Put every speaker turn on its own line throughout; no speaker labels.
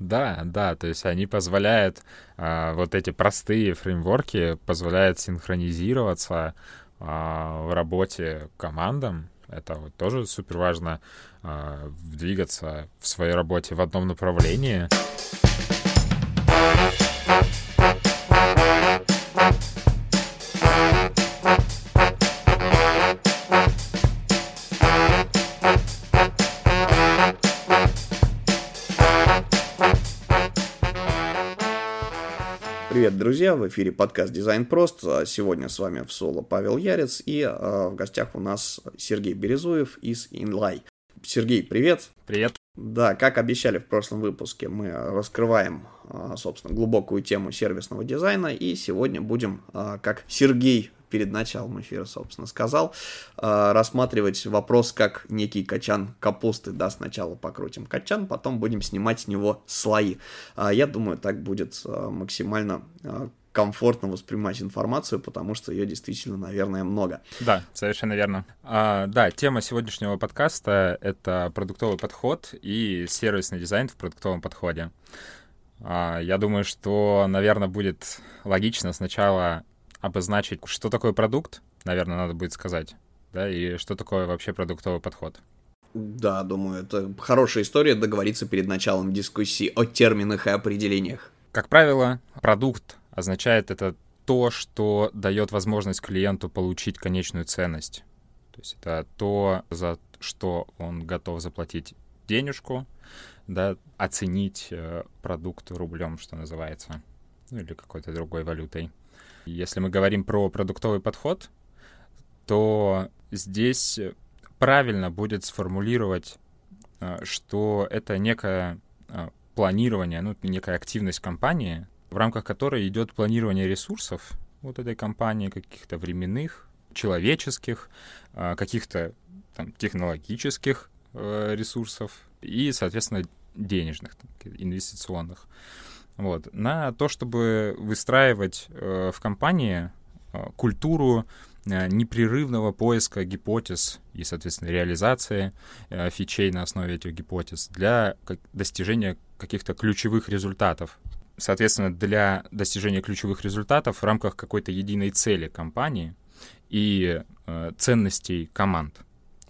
Да, да, то есть они позволяют, а, вот эти простые фреймворки позволяют синхронизироваться а, в работе командам. Это вот тоже супер важно а, двигаться в своей работе в одном направлении.
Друзья! В эфире подкаст «Дизайн прост». Сегодня с вами в соло Павел Ярец и э, в гостях у нас Сергей Березуев из Inlay. Сергей, привет!
Привет!
Да, как обещали в прошлом выпуске, мы раскрываем, э, собственно, глубокую тему сервисного дизайна, и сегодня будем, э, как Сергей перед началом эфира, собственно, сказал, э, рассматривать вопрос как некий качан капусты, да, сначала покрутим качан, потом будем снимать с него слои. Э, я думаю, так будет э, максимально комфортно воспринимать информацию, потому что ее действительно, наверное, много.
Да, совершенно верно. А, да, тема сегодняшнего подкаста — это продуктовый подход и сервисный дизайн в продуктовом подходе. А, я думаю, что, наверное, будет логично сначала обозначить, что такое продукт, наверное, надо будет сказать, да, и что такое вообще продуктовый подход.
Да, думаю, это хорошая история договориться перед началом дискуссии о терминах и определениях.
Как правило, продукт означает это то, что дает возможность клиенту получить конечную ценность. То есть это то, за что он готов заплатить денежку, да, оценить э, продукт рублем, что называется, ну или какой-то другой валютой. Если мы говорим про продуктовый подход, то здесь правильно будет сформулировать, э, что это некое э, планирование, ну, некая активность компании, в рамках которой идет планирование ресурсов вот этой компании, каких-то временных, человеческих, э, каких-то там, технологических ресурсов и, соответственно, денежных, инвестиционных вот, на то, чтобы выстраивать э, в компании э, культуру э, непрерывного поиска гипотез и, соответственно, реализации э, фичей на основе этих гипотез для как, достижения каких-то ключевых результатов. Соответственно, для достижения ключевых результатов в рамках какой-то единой цели компании и э, ценностей команд.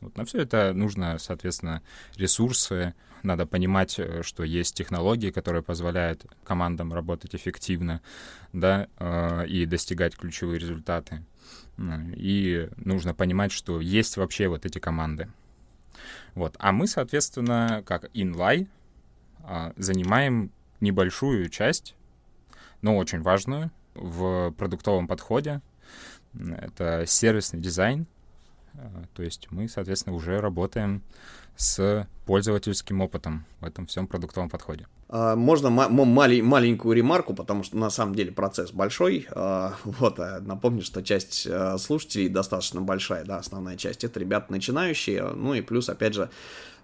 Вот на все это нужно, соответственно, ресурсы, надо понимать, э, что есть технологии, которые позволяют командам работать эффективно, да, э, и достигать ключевые результаты. И нужно понимать, что есть вообще вот эти команды. Вот. А мы, соответственно, как а, занимаем небольшую часть, но очень важную в продуктовом подходе. Это сервисный дизайн. То есть мы, соответственно, уже работаем с пользовательским опытом в этом всем продуктовом подходе.
А, можно маленькую ремарку, потому что на самом деле процесс большой. А, вот, а, напомню, что часть слушателей достаточно большая, да, основная часть. Это ребята начинающие, ну и плюс, опять же,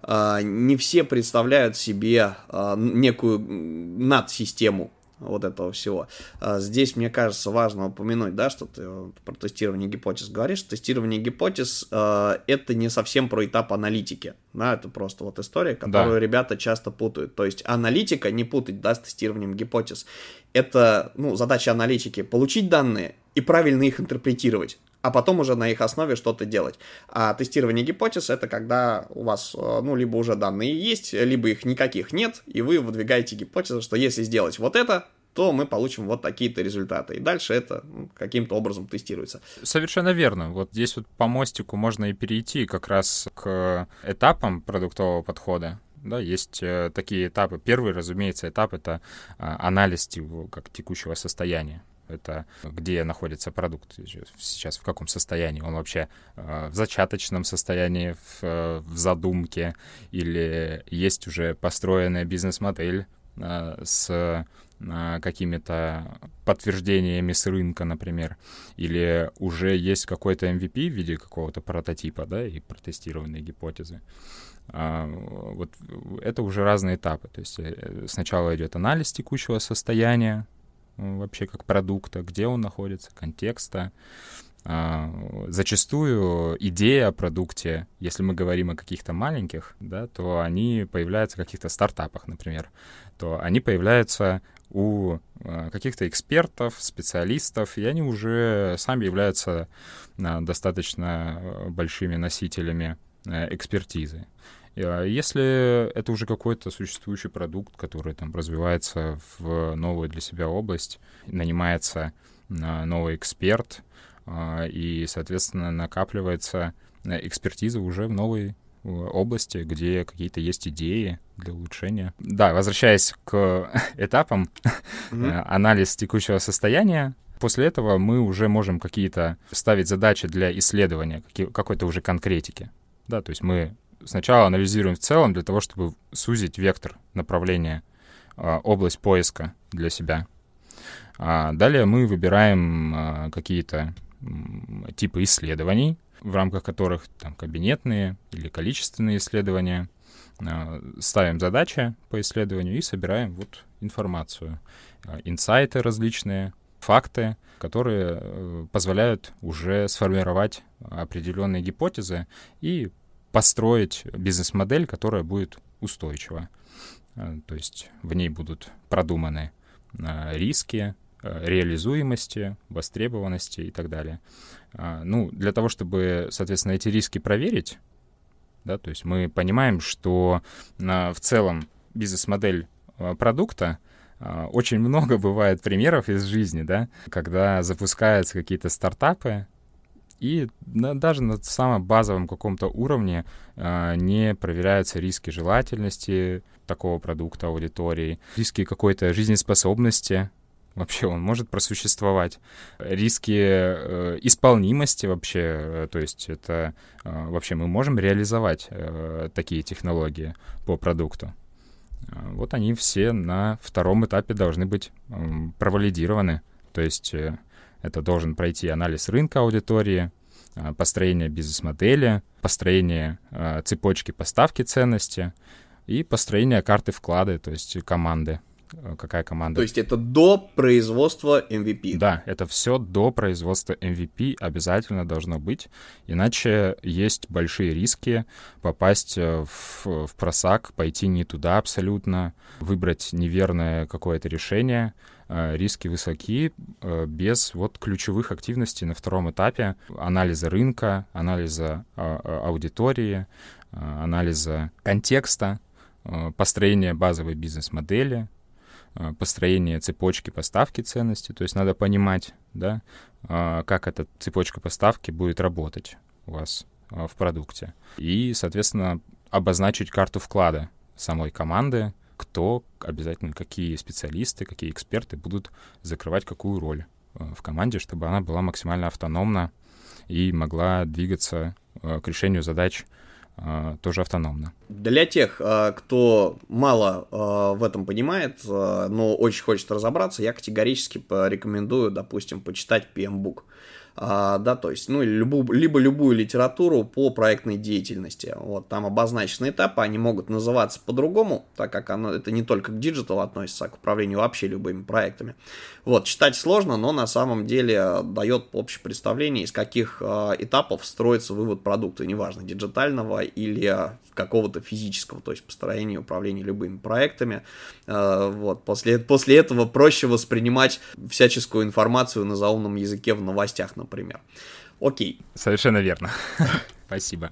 не все представляют себе некую надсистему вот этого всего. А, здесь, мне кажется, важно упомянуть, да, что ты про тестирование гипотез говоришь. Тестирование гипотез э, это не совсем про этап аналитики, да, это просто вот история, которую да. ребята часто путают. То есть аналитика, не путать, да, с тестированием гипотез. Это, ну, задача аналитики получить данные и правильно их интерпретировать а потом уже на их основе что-то делать. А тестирование гипотез это когда у вас, ну, либо уже данные есть, либо их никаких нет, и вы выдвигаете гипотезу, что если сделать вот это, то мы получим вот такие-то результаты. И дальше это ну, каким-то образом тестируется.
Совершенно верно. Вот здесь вот по мостику можно и перейти как раз к этапам продуктового подхода. Да, есть э, такие этапы. Первый, разумеется, этап — это э, анализ как текущего состояния. Это где находится продукт сейчас, в каком состоянии. Он вообще э, в зачаточном состоянии, в, э, в задумке, или есть уже построенная бизнес-модель э, с какими-то подтверждениями с рынка, например, или уже есть какой-то MVP в виде какого-то прототипа, да, и протестированные гипотезы. А, вот это уже разные этапы. То есть сначала идет анализ текущего состояния, вообще как продукта, где он находится, контекста, а, зачастую идея о продукте, если мы говорим о каких-то маленьких, да, то они появляются в каких-то стартапах, например, то они появляются у а, каких-то экспертов, специалистов, и они уже сами являются а, достаточно большими носителями экспертизы. Если это уже какой-то существующий продукт, который там развивается в новую для себя область, нанимается новый эксперт, а, и, соответственно, накапливается экспертиза уже в новой области, где какие-то есть идеи для улучшения. Да, возвращаясь к этапам, mm-hmm. анализ текущего состояния, после этого мы уже можем какие-то ставить задачи для исследования какой-то уже конкретики. Да, то есть мы сначала анализируем в целом для того, чтобы сузить вектор направления, а, область поиска для себя. А далее мы выбираем какие-то типы исследований, в рамках которых там кабинетные или количественные исследования. А, ставим задачи по исследованию и собираем вот информацию, а, инсайты различные, факты, которые э, позволяют уже сформировать определенные гипотезы и построить бизнес-модель, которая будет устойчива. А, то есть в ней будут продуманы риски, Э, реализуемости, востребованности и так далее. Ну, для того, чтобы, соответственно, эти риски проверить, да, то есть мы понимаем, что в целом бизнес-модель э, продукта очень много бывает примеров из жизни, да, когда запускаются какие-то стартапы, и даже на самом базовом каком-то уровне э, не проверяются риски желательности такого продукта аудитории, риски какой-то жизнеспособности вообще он может просуществовать. Риски э, исполнимости вообще, э, то есть это э, вообще мы можем реализовать э, такие технологии по продукту. Э, вот они все на втором этапе должны быть э, провалидированы. То есть э, это должен пройти анализ рынка аудитории, э, построение бизнес-модели, построение э, цепочки поставки ценности и построение карты вклады, то есть команды. Э, какая команда.
То есть это до производства MVP.
Да, это все до производства MVP обязательно должно быть, иначе есть большие риски попасть э, в, в просак, пойти не туда абсолютно, выбрать неверное какое-то решение. Э, риски высоки без вот ключевых активностей на втором этапе анализа рынка, анализа аудитории, анализа контекста, построения базовой бизнес-модели, а, построение цепочки поставки ценности, то есть надо понимать, да, а, как эта цепочка поставки будет работать у вас а, в продукте. И, соответственно, обозначить карту вклада самой команды, кто обязательно, какие специалисты, какие эксперты будут закрывать какую роль в команде, чтобы она была максимально автономна и могла двигаться к решению задач а, тоже автономно.
Для тех, кто мало в этом понимает, но очень хочет разобраться, я категорически порекомендую, допустим, почитать PM-бук а, да, то есть, ну, любу, либо любую литературу по проектной деятельности. Вот, там обозначены этапы, они могут называться по-другому, так как оно, это не только к digital относится, а к управлению вообще любыми проектами. Вот, читать сложно, но на самом деле дает общее представление, из каких э, этапов строится вывод продукта, неважно, диджитального или какого-то физического, то есть построение управления любыми проектами. Э, вот, после, после этого проще воспринимать всяческую информацию на заумном языке в новостях, например. Окей.
Совершенно верно. Спасибо.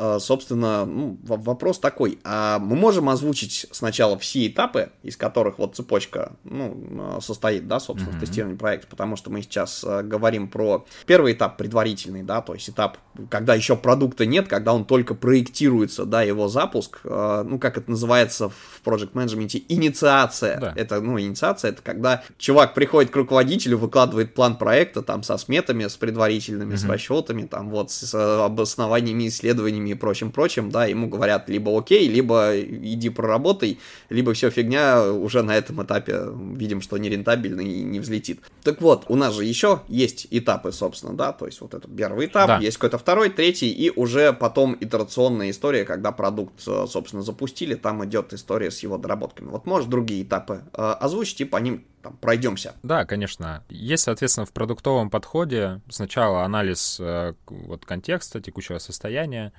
А, собственно, ну, вопрос такой. А мы можем озвучить сначала все этапы, из которых вот цепочка ну, а, состоит, да, собственно, mm-hmm. в тестировании проекта, потому что мы сейчас а, говорим про первый этап предварительный, да, то есть этап, когда еще продукта нет, когда он только проектируется, да, его запуск, ну, как это называется в Project Management, инициация. Да. Это, ну, инициация, это когда чувак приходит к руководителю, выкладывает план проекта, там, со сметами, с предварительными, mm-hmm. с расчетами, там, вот, с обоснованиями, исследованиями и прочим-прочим, да, ему говорят либо окей, либо иди проработай, либо все фигня, уже на этом этапе видим, что нерентабельно и не взлетит. Так вот, у нас же еще есть этапы, собственно, да, то есть вот это первый этап, да. есть какой-то второй, третий, и уже потом итерационная история, когда продукт, собственно, запустили, там идет история с его доработками. Вот можешь другие этапы э, озвучить и по ним там, пройдемся.
Да, конечно. Есть, соответственно, в продуктовом подходе сначала анализ э, вот, контекста, текущего состояния,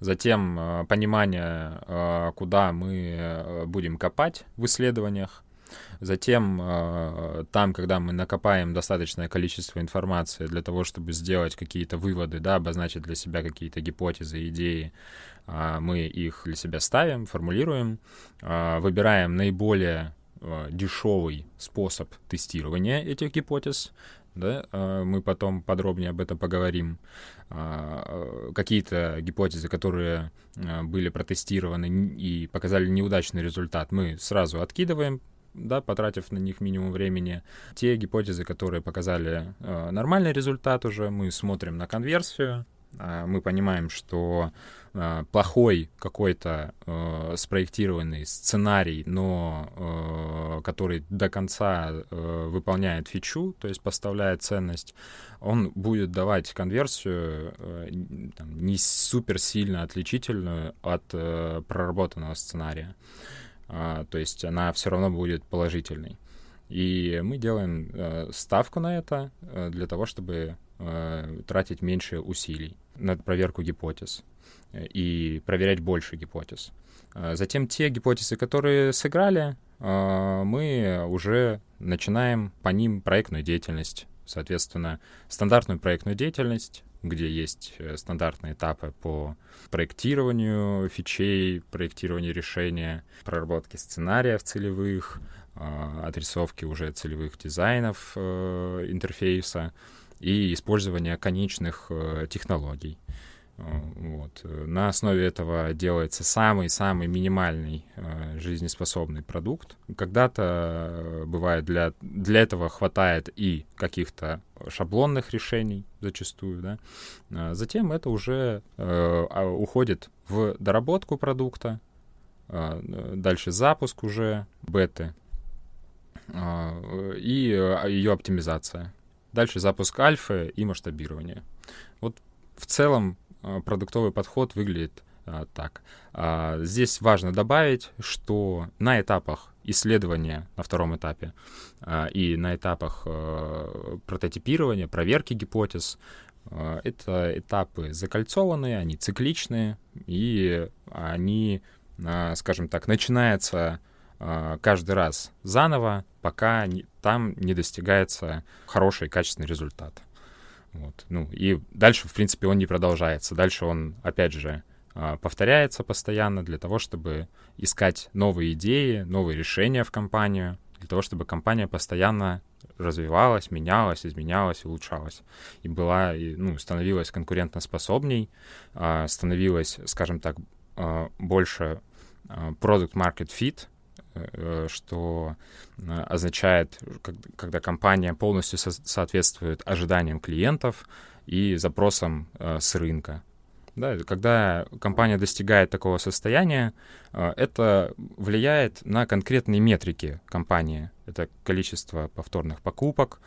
затем э, понимание, э, куда мы будем копать в исследованиях, Затем, там, когда мы накопаем достаточное количество информации для того, чтобы сделать какие-то выводы, да, обозначить для себя какие-то гипотезы, идеи, э, мы их для себя ставим, формулируем, э, выбираем наиболее дешевый способ тестирования этих гипотез. Да, э, мы потом подробнее об этом поговорим. А, э, какие-то гипотезы, которые были протестированы и показали неудачный результат, мы сразу откидываем, да, потратив на них минимум времени. Те гипотезы, которые показали нормальный результат уже, мы смотрим на конверсию, мы понимаем, что а, плохой какой-то э, спроектированный сценарий, но э, который до конца э, выполняет фичу, то есть поставляет ценность, он будет давать конверсию э, там, не супер сильно отличительную от э, проработанного сценария. Э, то есть она все равно будет положительной. И мы делаем э, ставку на это э, для того, чтобы э, тратить меньше усилий на проверку гипотез э, и проверять больше гипотез. Э, затем те гипотезы, которые сыграли, мы уже начинаем по ним проектную деятельность. Соответственно, стандартную проектную деятельность, где есть стандартные этапы по проектированию фичей, проектированию решения, проработке сценариев целевых, отрисовки уже целевых дизайнов интерфейса, и использование конечных э, технологий. Э, вот. На основе этого делается самый-самый минимальный э, жизнеспособный продукт. Когда-то э, бывает для, для этого хватает и каких-то шаблонных решений зачастую, да. А затем это уже э, уходит в доработку продукта, э, дальше запуск уже беты э, и ее оптимизация. Дальше запуск альфы и масштабирование. Вот в целом а, продуктовый подход выглядит а, так. А, здесь важно добавить, что на этапах исследования на втором этапе а, и на этапах прототипирования, проверки гипотез, это этапы закольцованные, они цикличные, и они, скажем так, начинается а, каждый раз заново, пока там не достигается хороший качественный результат. Вот. Ну, и дальше, в принципе, он не продолжается. Дальше он, опять же, а, повторяется постоянно для того, чтобы искать новые идеи, новые решения в компанию, для того, чтобы компания постоянно развивалась, менялась, изменялась, улучшалась. И была, ну, становилась конкурентоспособней, а, становилась, скажем так, больше Э, что э, означает, когда компания полностью соответствует ожиданиям клиентов и запросам э, с рынка. Да, когда компания достигает такого состояния, это влияет на конкретные метрики компании. Это количество повторных покупок,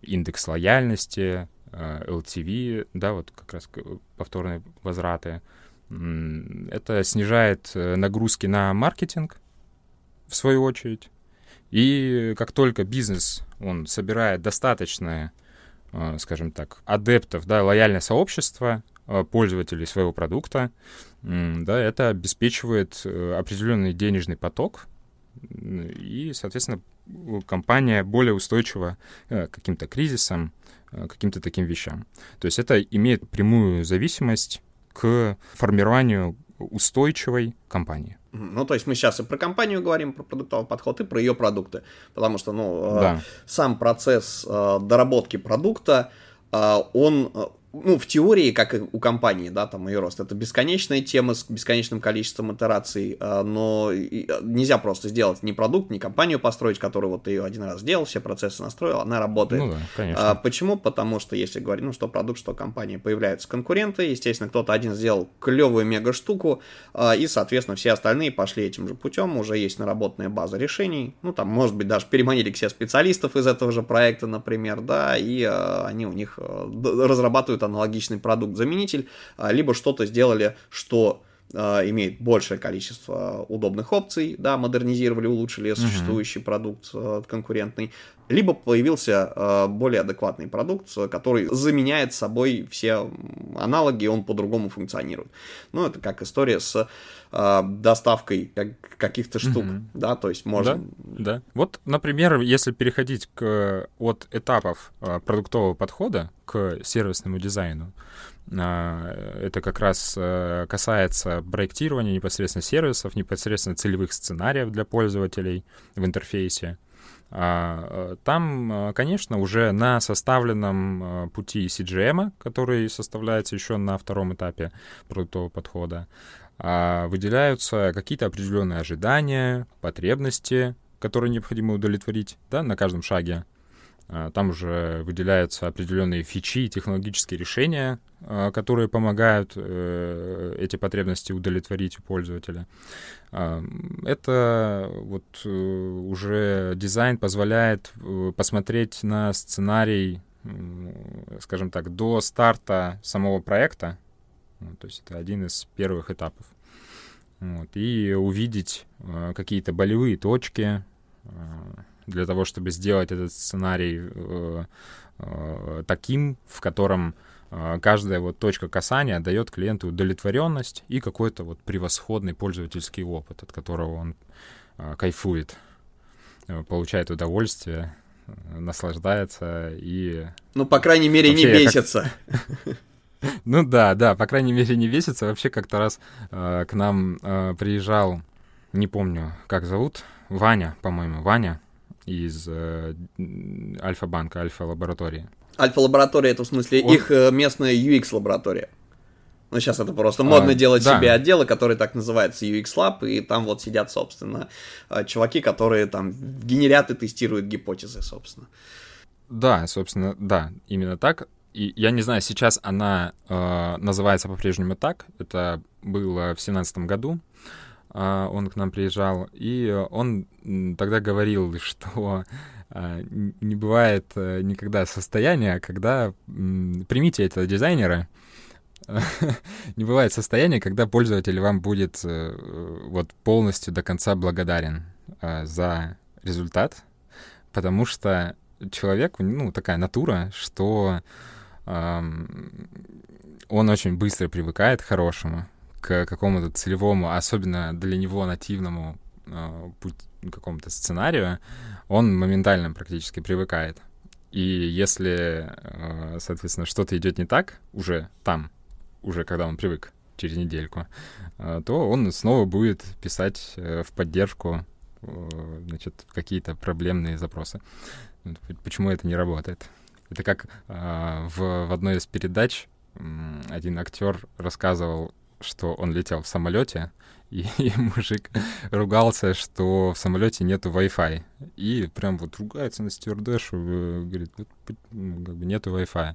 индекс лояльности, LTV, да, вот как раз повторные возвраты. Это снижает нагрузки на маркетинг, в свою очередь. И как только бизнес, он собирает достаточное, э, скажем так, адептов, да, лояльное сообщество э, пользователей своего продукта, да, это обеспечивает э, определенный денежный поток, и, соответственно, компания более устойчива к каким-то кризисам, каким-то таким вещам. То есть это имеет прямую зависимость к формированию устойчивой компании.
Ну, то есть мы сейчас и про компанию говорим, про продуктовый подход, и про ее продукты. Потому что, ну, да. э, сам процесс э, доработки продукта, э, он ну, в теории, как и у компании, да, там, и рост, это бесконечная тема с бесконечным количеством итераций, а, но нельзя просто сделать ни продукт, ни компанию построить, которую вот ты ее один раз сделал, все процессы настроил, она работает. Ну да, конечно. А, почему? Потому что, если говорить, ну, что продукт, что компания, появляются конкуренты, естественно, кто-то один сделал клевую мега штуку, а, и, соответственно, все остальные пошли этим же путем, уже есть наработанная база решений, ну, там, может быть, даже переманили к себе специалистов из этого же проекта, например, да, и они у них разрабатывают аналогичный продукт-заменитель, а, либо что-то сделали, что имеет большее количество удобных опций, да, модернизировали, улучшили существующий продукт э, конкурентный, либо появился э, более адекватный продукт, который заменяет собой все аналоги, он по-другому функционирует. Ну, это как история с э, доставкой каких-то штук, mm-hmm. да, то есть можно...
Да, да. Вот, например, если переходить к, от этапов э, продуктового подхода к сервисному дизайну, э, это как раз э, касается проектирования непосредственно сервисов, непосредственно целевых сценариев для пользователей в интерфейсе. А, там, конечно, уже на составленном пути CGM, который составляется еще на втором этапе продуктового подхода, а выделяются какие-то определенные ожидания, потребности, которые необходимо удовлетворить да, на каждом шаге. А, там уже выделяются определенные фичи, технологические решения, а, которые помогают э, эти потребности удовлетворить у пользователя. А, это вот э, уже дизайн позволяет э, посмотреть на сценарий, скажем так, до старта самого проекта, ну, то есть это один из первых этапов. Вот, и увидеть какие-то болевые точки для того, чтобы сделать этот сценарий э, э, таким, в котором э, каждая вот точка касания дает клиенту удовлетворенность и какой-то вот превосходный пользовательский опыт, от которого он э, кайфует, э, получает удовольствие, э, наслаждается и...
Ну, по крайней мере, не бесится. Как...
Ну да, да, по крайней мере не весится. Вообще как-то раз э, к нам э, приезжал, не помню, как зовут, Ваня, по-моему, Ваня из э, Альфа-банка, Альфа-лаборатории.
Альфа-лаборатория это в смысле Он... их э, местная UX-лаборатория. Ну, сейчас это просто модно а, делать да. себе отделы, которые так называются UX Lab, и там вот сидят, собственно, э, чуваки, которые там генерят и тестируют гипотезы, собственно.
Да, собственно, да, именно так. И я не знаю, сейчас она э, называется по-прежнему так. Это было в семнадцатом году. Э, он к нам приезжал, и он тогда говорил, что э, не бывает э, никогда состояния, когда примите этого дизайнера. не бывает состояния, когда пользователь вам будет э, вот полностью до конца благодарен э, за результат, потому что человек, ну, такая натура, что он очень быстро привыкает к хорошему, к какому-то целевому, особенно для него нативному а, какому-то сценарию, он моментально практически привыкает. И если, а, соответственно, что-то идет не так уже там, уже когда он привык через недельку, а, то он снова будет писать э, в поддержку значит, какие-то проблемные запросы. Почему это не работает? Это как э, в, в одной из передач один актер рассказывал, что он летел в самолете, и, и мужик ругался, что в самолете нету Wi-Fi. И прям вот ругается на стюардешу, э, говорит, вот, ну, как бы нету Wi-Fi.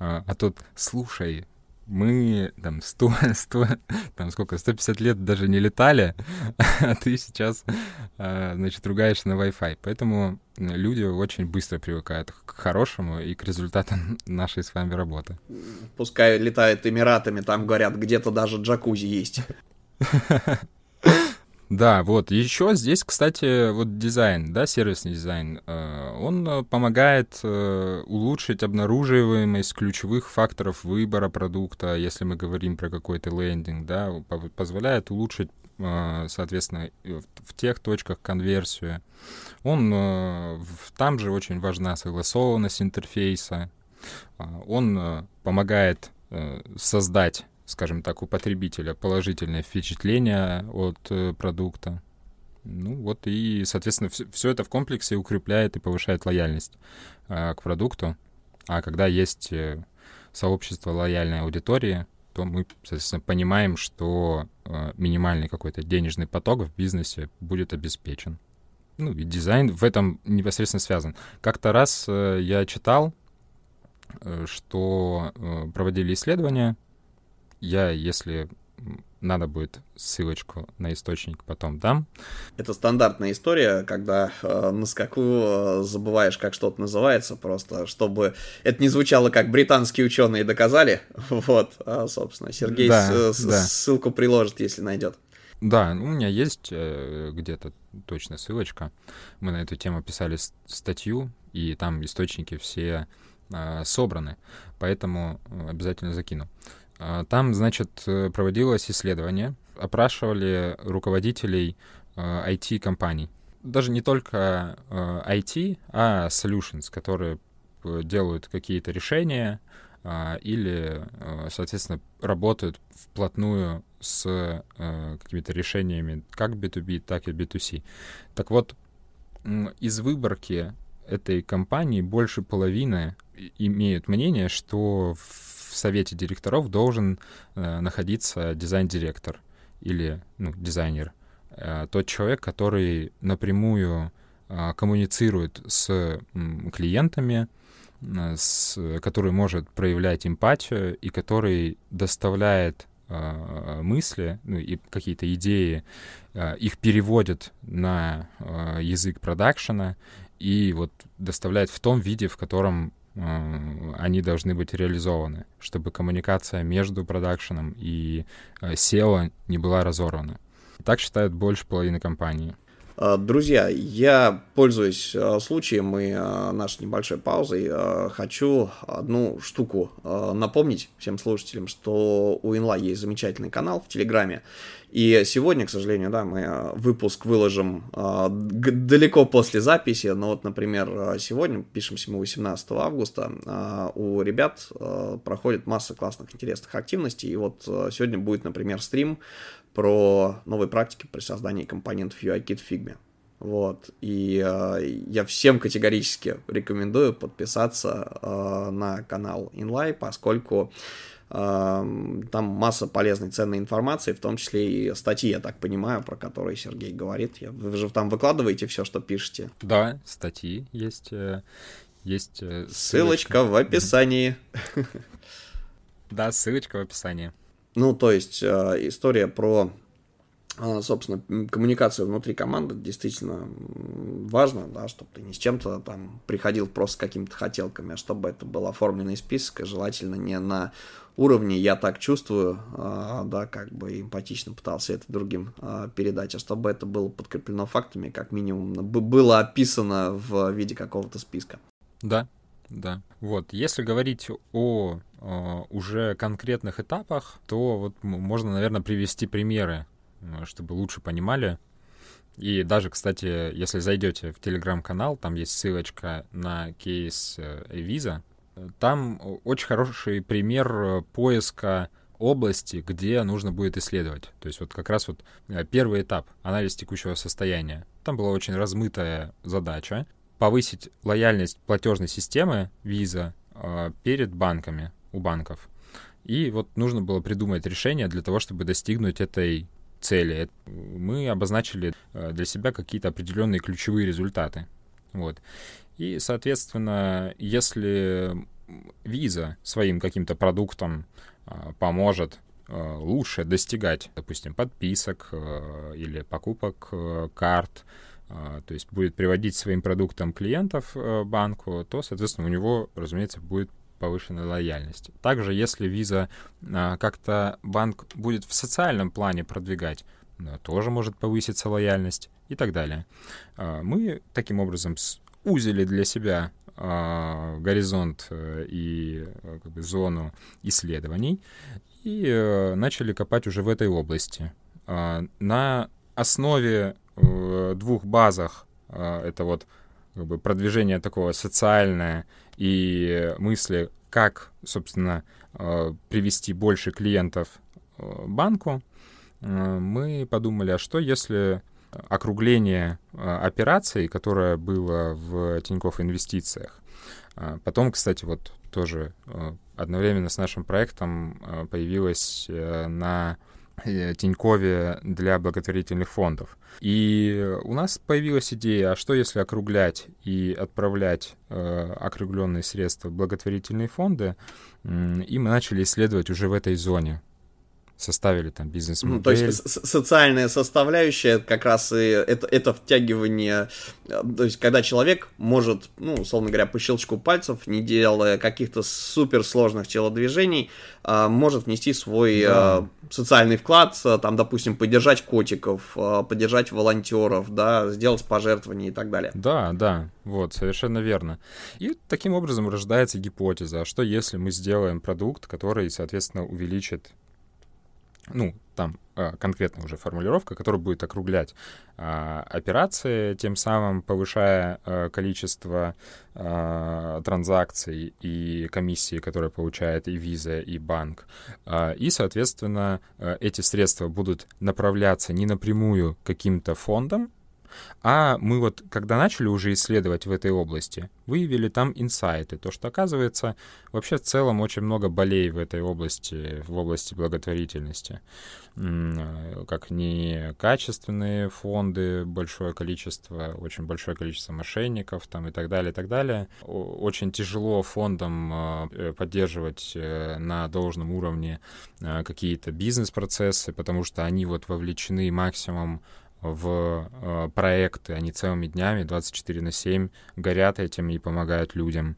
А, а тот, слушай, мы там 100, 100, там сколько, 150 лет даже не летали, а ты сейчас, а, значит, ругаешься на Wi-Fi. Поэтому люди очень быстро привыкают к хорошему и к результатам нашей с вами работы.
Пускай летают Эмиратами, там говорят, где-то даже джакузи есть.
Да, вот. Еще здесь, кстати, вот дизайн, да, сервисный дизайн, э, он э, помогает э, улучшить обнаруживаемость ключевых факторов выбора продукта, если мы говорим про какой-то лендинг, да, позволяет улучшить соответственно, в тех точках конверсию. Он, там же очень важна согласованность интерфейса. Он помогает создать скажем так, у потребителя положительное впечатление от э, продукта. Ну вот и, соответственно, все это в комплексе укрепляет и повышает лояльность э, к продукту. А когда есть э, сообщество лояльной аудитории, то мы, соответственно, понимаем, что э, минимальный какой-то денежный поток в бизнесе будет обеспечен. Ну и дизайн в этом непосредственно связан. Как-то раз э, я читал, э, что проводили исследования я, если надо будет ссылочку на источник потом дам.
Это стандартная история, когда э, на скаку э, забываешь, как что-то называется, просто чтобы это не звучало как британские ученые доказали. Вот, а, собственно, Сергей да, с, да. ссылку приложит, если найдет.
Да, у меня есть э, где-то точно ссылочка. Мы на эту тему писали статью, и там источники все э, собраны, поэтому э, обязательно закину. А, там, значит, э, проводилось исследование, опрашивали руководителей IT-компаний. Э, Даже не только IT, э, а solutions, которые делают какие-то решения а, или, соответственно, работают вплотную с какими-то решениями как B2B, так и B2C. Так вот, из выборки этой компании больше половины имеют мнение, что в в совете директоров должен э, находиться дизайн-директор или ну, дизайнер. Э, тот человек, который напрямую э, коммуницирует с м, клиентами, э, с, который может проявлять эмпатию и который доставляет э, мысли ну, и какие-то идеи, э, их переводит на э, язык продакшена и вот доставляет в том виде, в котором они должны быть реализованы, чтобы коммуникация между продакшеном и SEO э, не была разорвана. Так считают больше половины компаний.
Э, друзья, я, пользуясь случаем и нашей небольшой паузой, хочу одну штуку напомнить всем слушателям, что у Инла есть замечательный канал в Телеграме, и сегодня, к сожалению, да, мы выпуск выложим далеко после записи, но вот, например, сегодня, пишемся мы 18 августа, у ребят проходит масса классных, интересных активностей, и вот сегодня будет, например, стрим про новые практики при создании компонентов UI-Kit в Figma. Вот. И э, я всем категорически рекомендую подписаться э, на канал InLive, поскольку там масса полезной, ценной информации, в том числе и статьи, я так понимаю, про которые Сергей говорит. Вы же там выкладываете все, что пишете?
Да, статьи есть. Э, есть
ссылочка, ссылочка в описании.
Да, ссылочка в описании.
Ну, то есть э, история про а, собственно, коммуникацию внутри команды действительно важно, да, чтобы ты не с чем-то там приходил просто с какими-то хотелками, а чтобы это был оформленный список, и желательно не на уровне «я так чувствую», а, да, как бы эмпатично пытался это другим а, передать, а чтобы это было подкреплено фактами, как минимум было описано в виде какого-то списка.
Да, да. Вот, если говорить о, о уже конкретных этапах, то вот можно, наверное, привести примеры Э, чтобы лучше понимали. И даже, кстати, если зайдете в телеграм-канал, там есть ссылочка на кейс Visa, там очень хороший пример э, поиска области, где нужно будет исследовать. То есть вот как раз вот э, первый этап — анализ текущего состояния. Там была очень размытая задача повысить лояльность платежной системы Visa перед банками, у банков. И вот нужно было придумать решение для того, чтобы достигнуть этой цели. Мы обозначили э, для себя какие-то определенные ключевые результаты. Вот. И, соответственно, если виза своим каким-то продуктом э, поможет лучше достигать, допустим, подписок или покупок карт, то есть будет приводить своим продуктом клиентов банку, то, соответственно, у него, разумеется, будет повышенной лояльности. Также, если виза а, как-то банк будет в социальном плане продвигать, тоже может повыситься лояльность и так далее. А, мы таким образом узили для себя а, горизонт э, и э, как бы, зону исследований и э, начали копать уже в этой области. На основе двух базах это вот как бы продвижение такого социальное и мысли, как, собственно, э, привести больше клиентов э, банку, мы подумали, а что если округление операций, которое было в Тинькофф инвестициях. Потом, кстати, вот тоже одновременно с нашим проектом появилась на Тинькове для благотворительных фондов. И у нас появилась идея, а что если округлять и отправлять э, округленные средства в благотворительные фонды, э, и мы начали исследовать уже в этой зоне. Составили там бизнес-модель.
Ну, то есть социальная составляющая как раз и это, это втягивание, э, то есть когда человек может, ну, условно говоря, по щелчку пальцев, не делая каких-то суперсложных телодвижений, а, может внести свой да. Э, социальный вклад, э, там, допустим, поддержать котиков, поддержать волонтеров, да, сделать пожертвования и так далее.
Да, да, вот, совершенно верно. И таким образом рождается гипотеза, а что если мы сделаем продукт, который, соответственно, увеличит ну, там э, конкретная уже формулировка, которая будет округлять э, операции, тем самым повышая э, количество транзакций и комиссии, которые получает и виза, и банк. И, соответственно, эти средства будут направляться не напрямую каким-то фондам, а мы вот, когда начали уже исследовать в этой области, выявили там инсайты, то, что, оказывается, вообще в целом очень много болей в этой области, в области благотворительности. Как некачественные фонды, большое количество, очень большое количество мошенников там и так далее, и так далее. Очень тяжело фондам э, поддерживать э, на должном уровне э, какие-то бизнес-процессы, потому что они вот вовлечены максимум в э, проекты, они целыми днями, 24 на 7, горят этим и помогают людям.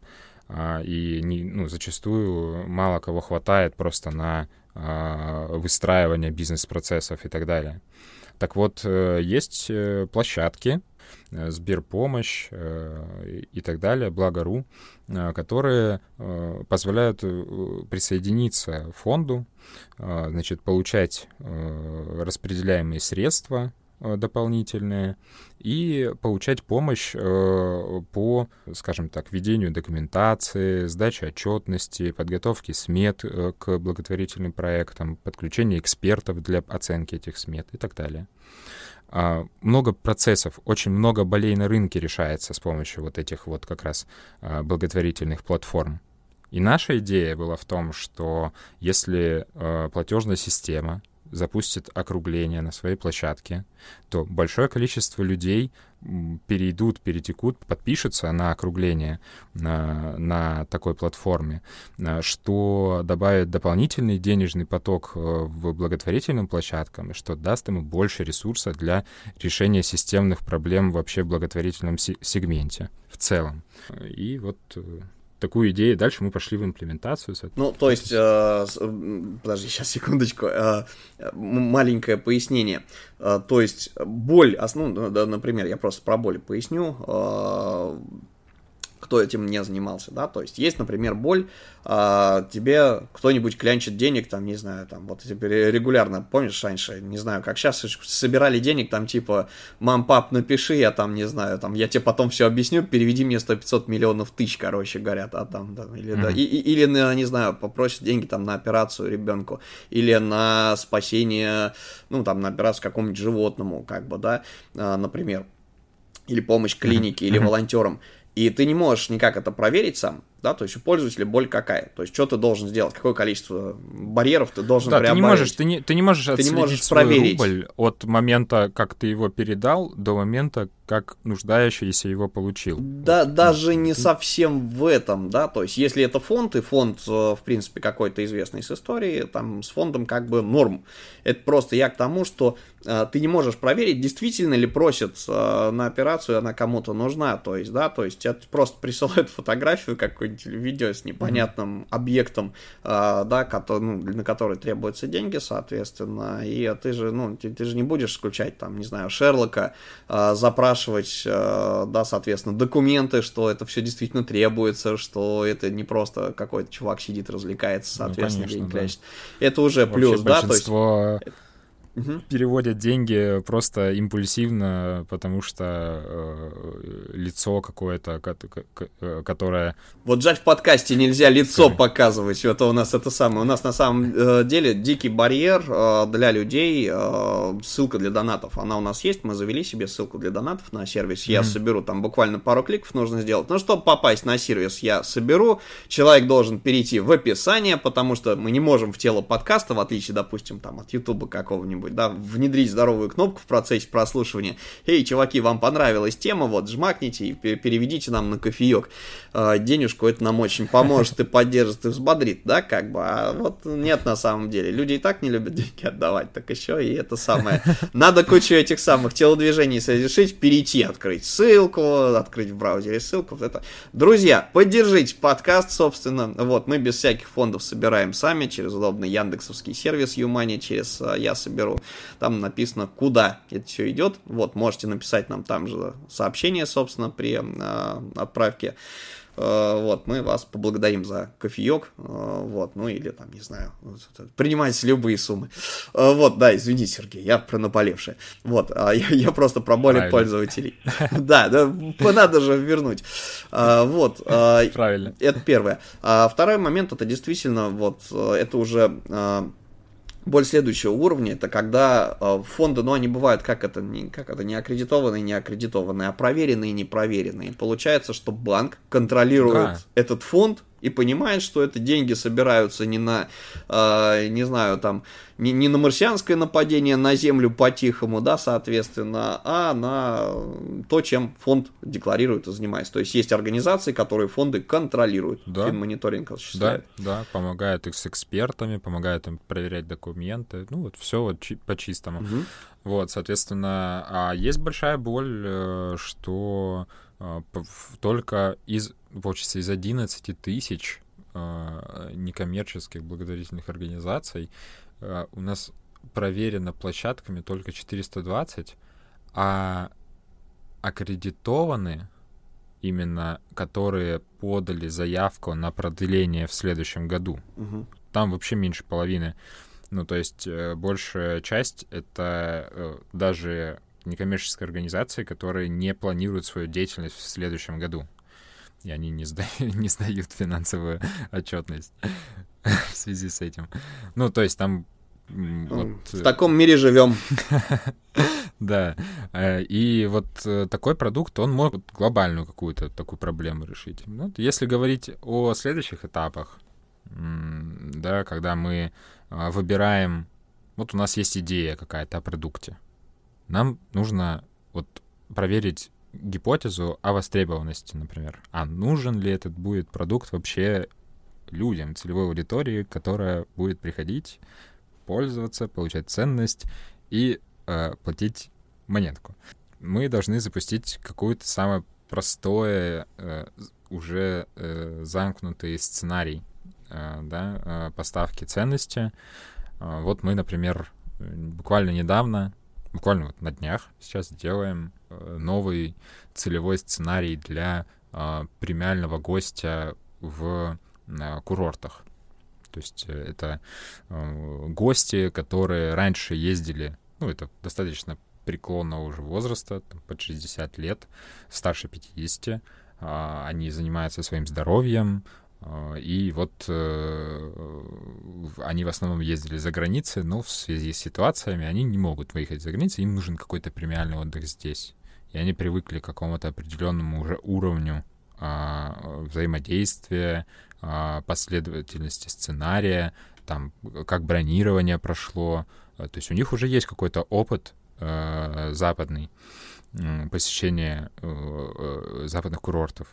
Э, и не, ну, зачастую мало кого хватает просто на э, выстраивание бизнес-процессов и так далее. Так вот, э, есть э, площадки, э, Сберпомощь э, и так далее, Благо.ру, э, которые э, позволяют э, присоединиться фонду, значит, получать распределяемые средства дополнительные и получать помощь э, по, скажем так, ведению документации, сдаче отчетности, подготовке смет э, к благотворительным проектам, подключению экспертов для оценки этих смет и так далее. А, много процессов, очень много болей на рынке решается с помощью вот этих вот как раз благотворительных платформ. И наша идея была в том, что если платежная система запустит округление на своей площадке, то большое количество людей перейдут, перетекут, подпишутся на округление на, на такой платформе, э, что добавит дополнительный денежный поток э, в благотворительным площадкам, что даст ему больше ресурса для решения системных проблем вообще в благотворительном сегменте в целом. И вот э, такую идею. Дальше мы пошли в имплементацию.
Ну, то есть, э, подожди, сейчас секундочку, э, маленькое пояснение. Э, то есть, боль, ну, да, например, я просто про боль поясню. Э, кто этим не занимался, да, то есть есть, например, боль, а, тебе кто-нибудь клянчит денег, там, не знаю, там, вот теперь регулярно, помнишь, раньше, не знаю, как сейчас, собирали денег, там, типа, мам, пап, напиши, я там, не знаю, там, я тебе потом все объясню, переведи мне 100-500 миллионов тысяч, короче, говорят, а там, да, или, mm-hmm. да, и, и, или, не знаю, попросят деньги, там, на операцию ребенку, или на спасение, ну, там, на операцию какому-нибудь животному, как бы, да, а, например, или помощь клинике, mm-hmm. или волонтерам. И ты не можешь никак это проверить сам, да, то есть у пользователя боль какая, то есть что ты должен сделать, какое количество барьеров ты должен
да, ты не можешь, ты не, ты не можешь ты не можешь
проверить.
рубль от момента, как ты его передал, до момента, как нуждающийся его получил.
Да, вот. даже не совсем в этом, да, то есть если это фонд, и фонд, э, в принципе, какой-то известный с истории, там с фондом как бы норм. Это просто я к тому, что э, ты не можешь проверить, действительно ли просят э, на операцию, она кому-то нужна, то есть, да, то есть тебе просто присылают фотографию какое-нибудь видео с непонятным mm-hmm. объектом, э, да, который, ну, на который требуются деньги, соответственно, и ты же, ну, ты, ты же не будешь включать там, не знаю, Шерлока, э, запрашивать э, да, соответственно, документы, что это все действительно требуется, что это не просто какой-то чувак сидит, развлекается, ну, соответственно, ну, конечно, деньги да. Это уже Вообще плюс, да, то есть
угу. переводят деньги просто импульсивно, потому что э, лицо какое-то, э, которое...
Вот жаль, в подкасте нельзя лицо Скажи. показывать, это у нас это самое. У нас на самом э, деле дикий барьер э, для людей, э, ссылка для донатов, она у нас есть, мы завели себе ссылку для донатов на сервис, я mm соберу, там буквально пару кликов нужно сделать. Но чтобы попасть на сервис, я соберу, человек должен перейти в описание, потому что мы не можем в тело подкаста, в отличие, допустим, там от ютуба какого-нибудь, что-нибудь, да, внедрить здоровую кнопку в процессе прослушивания. Эй, чуваки, вам понравилась тема, вот, жмакните и переведите нам на кофеек э, денежку, это нам очень поможет и поддержит, и взбодрит, да, как бы, а вот нет на самом деле. Люди и так не любят деньги отдавать, так еще и это самое. Надо кучу этих самых телодвижений совершить, перейти, открыть ссылку, открыть в браузере ссылку, вот это. Друзья, поддержите подкаст, собственно, вот, мы без всяких фондов собираем сами через удобный яндексовский сервис Юмани, через а, я соберу. Там написано, куда это все идет. Вот, можете написать нам там же сообщение, собственно, при э, отправке. Э, вот, мы вас поблагодарим за кофеек, э, вот, ну или там, не знаю, принимайте любые суммы. Э, вот, да, извини, Сергей, я про наболевшее. Вот, а я, я просто про боли Правильно. пользователей. Да, да, надо же вернуть. Вот.
Правильно.
Это первое. А второй момент, это действительно, вот, это уже боль следующего уровня, это когда э, фонды, ну, они бывают, как это, не, как это, не аккредитованные, не аккредитованные, а проверенные, не проверенные. Получается, что банк контролирует да. этот фонд, и понимает, что это деньги собираются не на, э, не знаю, там, не, не на марсианское нападение на Землю по-тихому, да, соответственно, а на то, чем фонд декларирует и занимается. То есть есть организации, которые фонды контролируют.
Да.
Финмониторинг
осуществляет. Да, да, помогают их с экспертами, помогают им проверять документы. Ну, вот все вот по-чистому. Угу. Вот, соответственно, а есть большая боль, э, что только из получится, из 11 тысяч э, некоммерческих благотворительных организаций э, у нас проверено площадками только 420, а аккредитованы именно, которые подали заявку на продление в следующем году. Угу. Там вообще меньше половины. Ну, то есть э, большая часть — это э, даже некоммерческие организации, которые не планируют свою деятельность в следующем году и они не, сда... не сдают финансовую отчетность в связи с этим. Ну, то есть там
вот... В таком мире живем.
Да. Э, и вот э, такой продукт, он может глобальную какую-то такую проблему решить. Ну, если говорить о следующих этапах, да, когда мы а, выбираем... Вот у нас есть идея какая-то о продукте. Нам нужно вот проверить гипотезу о востребованности, например. А нужен ли этот будет продукт вообще людям, целевой аудитории, которая будет приходить, пользоваться, получать ценность и э, платить монетку. Мы должны запустить какое-то самое простое, э, уже э, замкнутый сценарий э, да, э, поставки ценности. Э, вот мы, например, буквально недавно, буквально вот на днях сейчас делаем Э, новый целевой сценарий для э, премиального гостя в э, курортах. То есть это гости, которые раньше ездили, ну, это достаточно преклонного уже возраста, там, под 60 лет, старше 50, они занимаются своим здоровьем, и вот они в основном ездили за границей, но в связи с ситуациями они не могут выехать за границу, им нужен какой-то премиальный отдых здесь и они привыкли к какому-то определенному уже уровню а, взаимодействия, а, последовательности сценария, там, как бронирование прошло. То есть у них уже есть какой-то опыт а, западный, посещения а, западных курортов,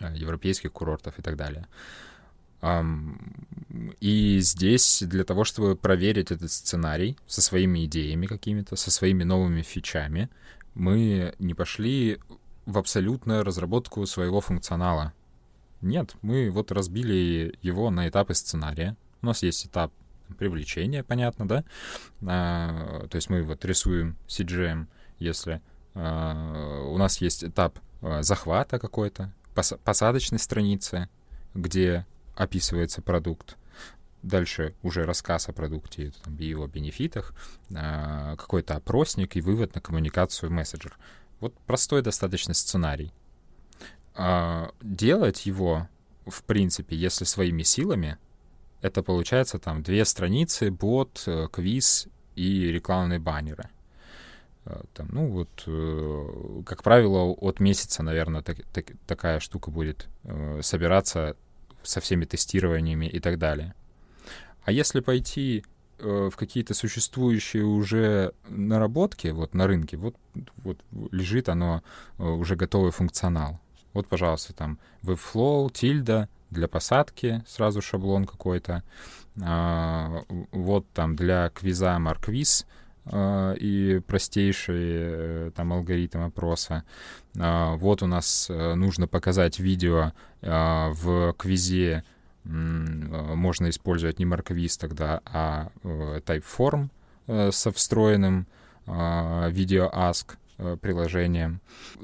европейских курортов и так далее. И здесь для того, чтобы проверить этот сценарий со своими идеями какими-то, со своими новыми фичами, мы не пошли в абсолютную разработку своего функционала. Нет, мы вот разбили его на этапы сценария. У нас есть этап привлечения, понятно, да? А, то есть мы вот рисуем CGM, если а, у нас есть этап а, захвата какой-то, пос посадочной страницы, где описывается продукт, дальше уже рассказ о продукте и его бенефитах, а, какой-то опросник и вывод на коммуникацию мессенджер. Вот простой достаточно сценарий. А, делать его, в принципе, если своими силами, это получается там две страницы, бот, э, квиз и рекламные баннеры. Э, там, ну вот, э, как правило, от месяца, наверное, так, так, такая штука будет собираться со всеми тестированиями и так далее. А если пойти э, в какие-то существующие уже наработки вот на рынке, вот, вот лежит оно, э, уже готовый функционал. Вот, пожалуйста, там Webflow, Tilda для посадки, сразу шаблон какой-то. А, вот там для квиза Markviz а, и простейший там алгоритм опроса. А, вот у нас э, нужно показать видео в квизе можно использовать не марквиз тогда, а э, Typeform э, со встроенным видео ask приложением.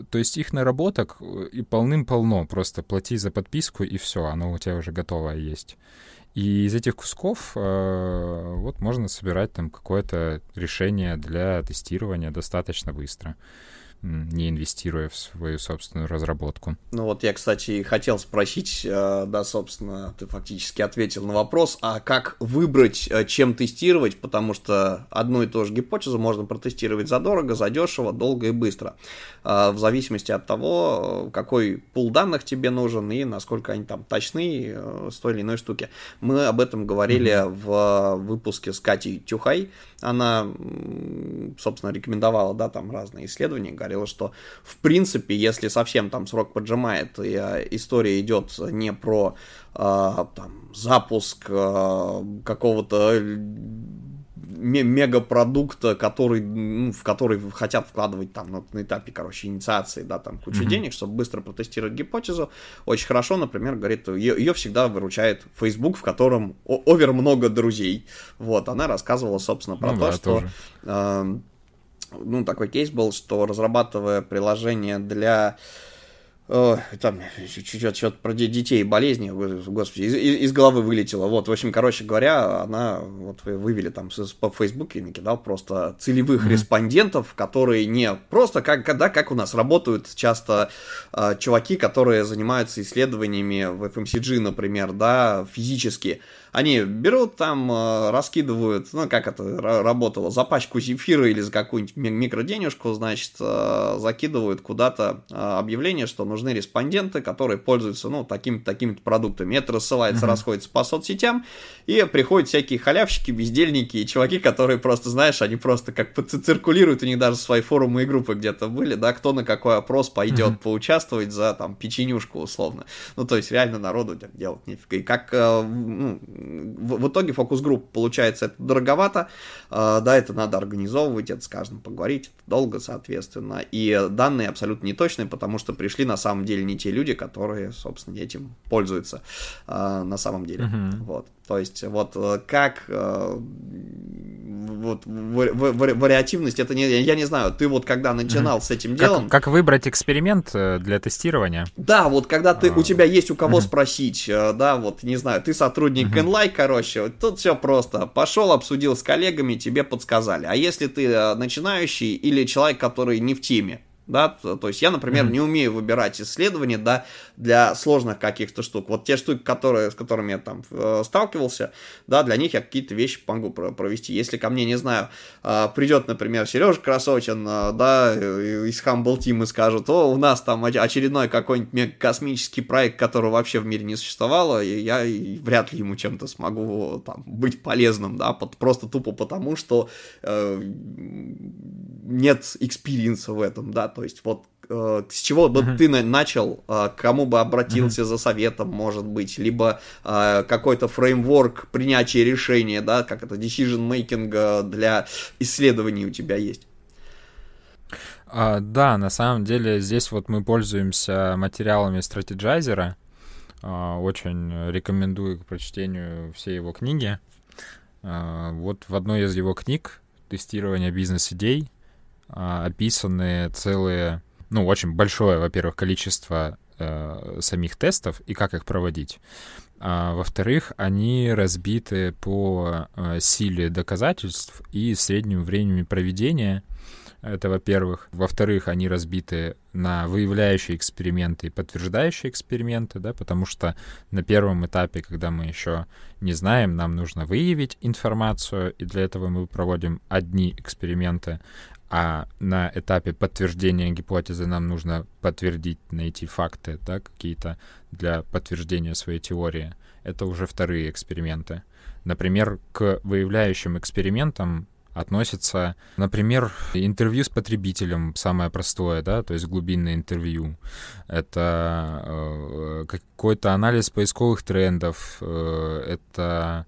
То есть их наработок и полным-полно. Просто плати за подписку, и все, оно у тебя уже готовое есть. И из этих кусков э, вот можно собирать там какое-то решение для тестирования достаточно быстро не инвестируя в свою собственную разработку.
Ну вот я, кстати, хотел спросить, э, да, собственно, ты фактически ответил на вопрос, а как выбрать, э, чем тестировать, потому что одну и ту же гипотезу можно протестировать задорого, задешево, долго и быстро, э, в зависимости от того, какой пул данных тебе нужен и насколько они там точны с той или иной штуки. Мы об этом говорили mm-hmm. в выпуске с Катей Тюхай, она, собственно, рекомендовала, да, там разные исследования, говорила, что, в принципе, если совсем там срок поджимает, и э, история идет не про э, там, запуск э, какого-то мегапродукта, который, ну, в который хотят вкладывать там на, на этапе, короче, инициации, да, там кучу mm-hmm. денег, чтобы быстро протестировать гипотезу. Очень хорошо, например, говорит, ее, ее всегда выручает Facebook, в котором овер много друзей. Вот, она рассказывала, собственно, про ну, то, да, что... Э, ну, такой кейс был, что разрабатывая приложение для там что-то что про детей болезни, господи, из, из головы вылетело. Вот, в общем, короче говоря, она, вот вы вывели там по Фейсбуке и накидал просто целевых mm-hmm. респондентов, которые не просто, как, да, как у нас работают часто э, чуваки, которые занимаются исследованиями в FMCG, например, да, физически, они берут там, э, раскидывают, ну, как это работало, за пачку зефира или за какую-нибудь микроденежку, значит, э, закидывают куда-то э, объявление, что нужны респонденты, которые пользуются, ну, такими-то такими продуктами. Это рассылается, mm-hmm. расходится по соцсетям, и приходят всякие халявщики, бездельники и чуваки, которые просто, знаешь, они просто как циркулируют, у них даже свои форумы и группы где-то были, да, кто на какой опрос пойдет mm-hmm. поучаствовать за, там, печенюшку, условно. Ну, то есть, реально народу делать нифига. И как, ну, в, итоге фокус-групп получается это дороговато, э, да, это надо организовывать, это с каждым поговорить, это долго, соответственно, и данные абсолютно неточные, потому что пришли на самом деле не те люди, которые, собственно, этим пользуются э, на самом деле, uh-huh. вот. То есть вот э, как э, вот вариативность, это не, я не знаю, ты вот когда начинал mm-hmm. с этим делом...
Как, как выбрать эксперимент э, для тестирования?
Да, вот когда ты, у а. тебя есть у кого mm-hmm. спросить, да, вот, не знаю, ты сотрудник mm-hmm. Enlight, короче, вот тут все просто. Пошел, обсудил с коллегами, тебе подсказали. А если ты начинающий или человек, который не в теме, да, то есть я, например, mm-hmm. не умею выбирать исследования, да, для сложных каких-то штук. Вот те штуки, которые, с которыми я там э, сталкивался, да, для них я какие-то вещи могу провести. Если ко мне, не знаю, э, придет, например, Сережа Красочин, э, да, из Humble Team и скажет, о, у нас там очередной какой-нибудь космический проект, которого вообще в мире не существовало, и я и вряд ли ему чем-то смогу там быть полезным, да, под, просто тупо потому, что э, нет экспириенса в этом, да, то есть вот э, с чего бы uh-huh. ты начал, э, к кому бы обратился uh-huh. за советом, может быть, либо э, какой-то фреймворк принятия решения, да, как это decision making для исследований у тебя есть.
А, да, на самом деле здесь вот мы пользуемся материалами стратеджайзера. А, очень рекомендую к прочтению все его книги. А, вот в одной из его книг «Тестирование бизнес-идей» описаны целые, ну, очень большое, во-первых, количество э, самих тестов и как их проводить. А, во-вторых, они разбиты по э, силе доказательств и среднему времени проведения. Это во-первых. Во-вторых, они разбиты на выявляющие эксперименты и подтверждающие эксперименты, да, потому что на первом этапе, когда мы еще не знаем, нам нужно выявить информацию, и для этого мы проводим одни эксперименты, а на этапе подтверждения гипотезы нам нужно подтвердить, найти факты, да, какие-то для подтверждения своей теории. Это уже вторые эксперименты. Например, к выявляющим экспериментам относится, например, интервью с потребителем, самое простое, да, то есть глубинное интервью. Это э, какой-то анализ поисковых трендов, э, это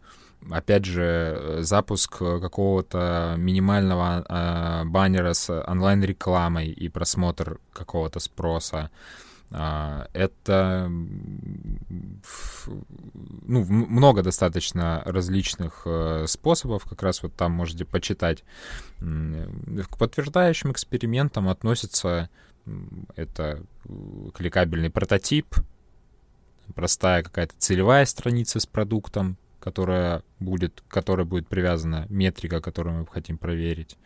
опять же, запуск какого-то минимального э, баннера с онлайн-рекламой и просмотр какого-то спроса. Э, это ну, много достаточно различных э, способов, как раз вот там можете почитать. К подтверждающим экспериментам относится это кликабельный прототип, простая какая-то целевая страница с продуктом, которая будет, к которой будет привязана метрика, которую мы хотим проверить.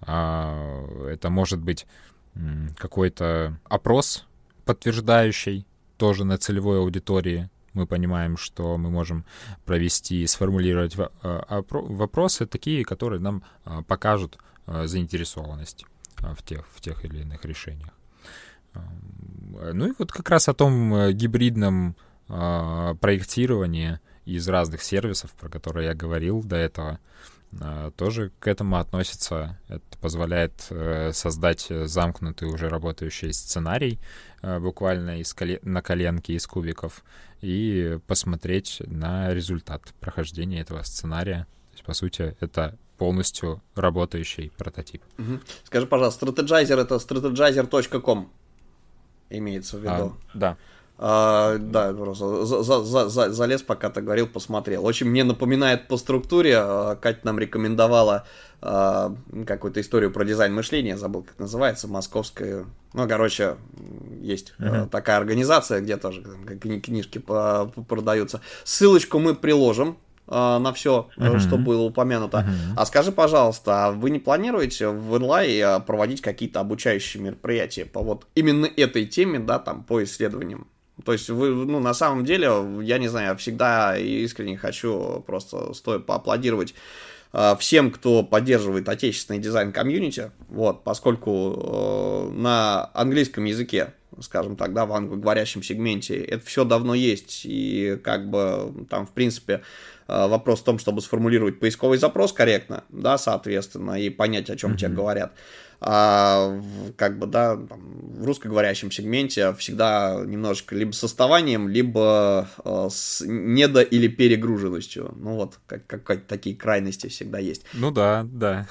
А, это может быть какой-то опрос подтверждающий, тоже на целевой аудитории. Мы понимаем, что мы можем провести, сформулировать а, вопросы такие, которые нам а, покажут заинтересованность в тех, в тех или иных решениях. Ну и вот как раз о том э, гибридном проектировании, из разных сервисов, про которые я говорил до этого, а, тоже к этому относится. Это позволяет э, создать замкнутый уже работающий сценарий э, буквально из коле... на коленке из кубиков и посмотреть на результат прохождения этого сценария. То есть, по сути, это полностью работающий прототип.
Угу. Скажи, пожалуйста, strategizer это strategizer.com имеется в виду?
А, да.
А, да, просто за, за, за, залез, пока ты говорил, посмотрел. Очень мне напоминает по структуре. А, Катя нам рекомендовала а, какую-то историю про дизайн мышления, забыл, как называется, московская. Ну, короче, есть uh-huh. такая организация, где тоже книжки продаются. Ссылочку мы приложим на все, uh-huh. что было упомянуто. Uh-huh. А скажи, пожалуйста, а вы не планируете в инлай проводить какие-то обучающие мероприятия по вот именно этой теме, да, там, по исследованиям? То есть вы, ну, на самом деле, я не знаю, всегда искренне хочу просто стоя поаплодировать э, всем, кто поддерживает отечественный дизайн комьюнити, вот, поскольку э, на английском языке, скажем так, да, в англоговорящем сегменте это все давно есть, и как бы там, в принципе, э, вопрос в том, чтобы сформулировать поисковый запрос корректно, да, соответственно, и понять, о чем mm-hmm. тебе говорят а, как бы, да, там, в русскоговорящем сегменте всегда немножечко либо с оставанием, либо э, с недо- или перегруженностью. Ну вот, как, как, такие крайности всегда есть.
Ну да, да.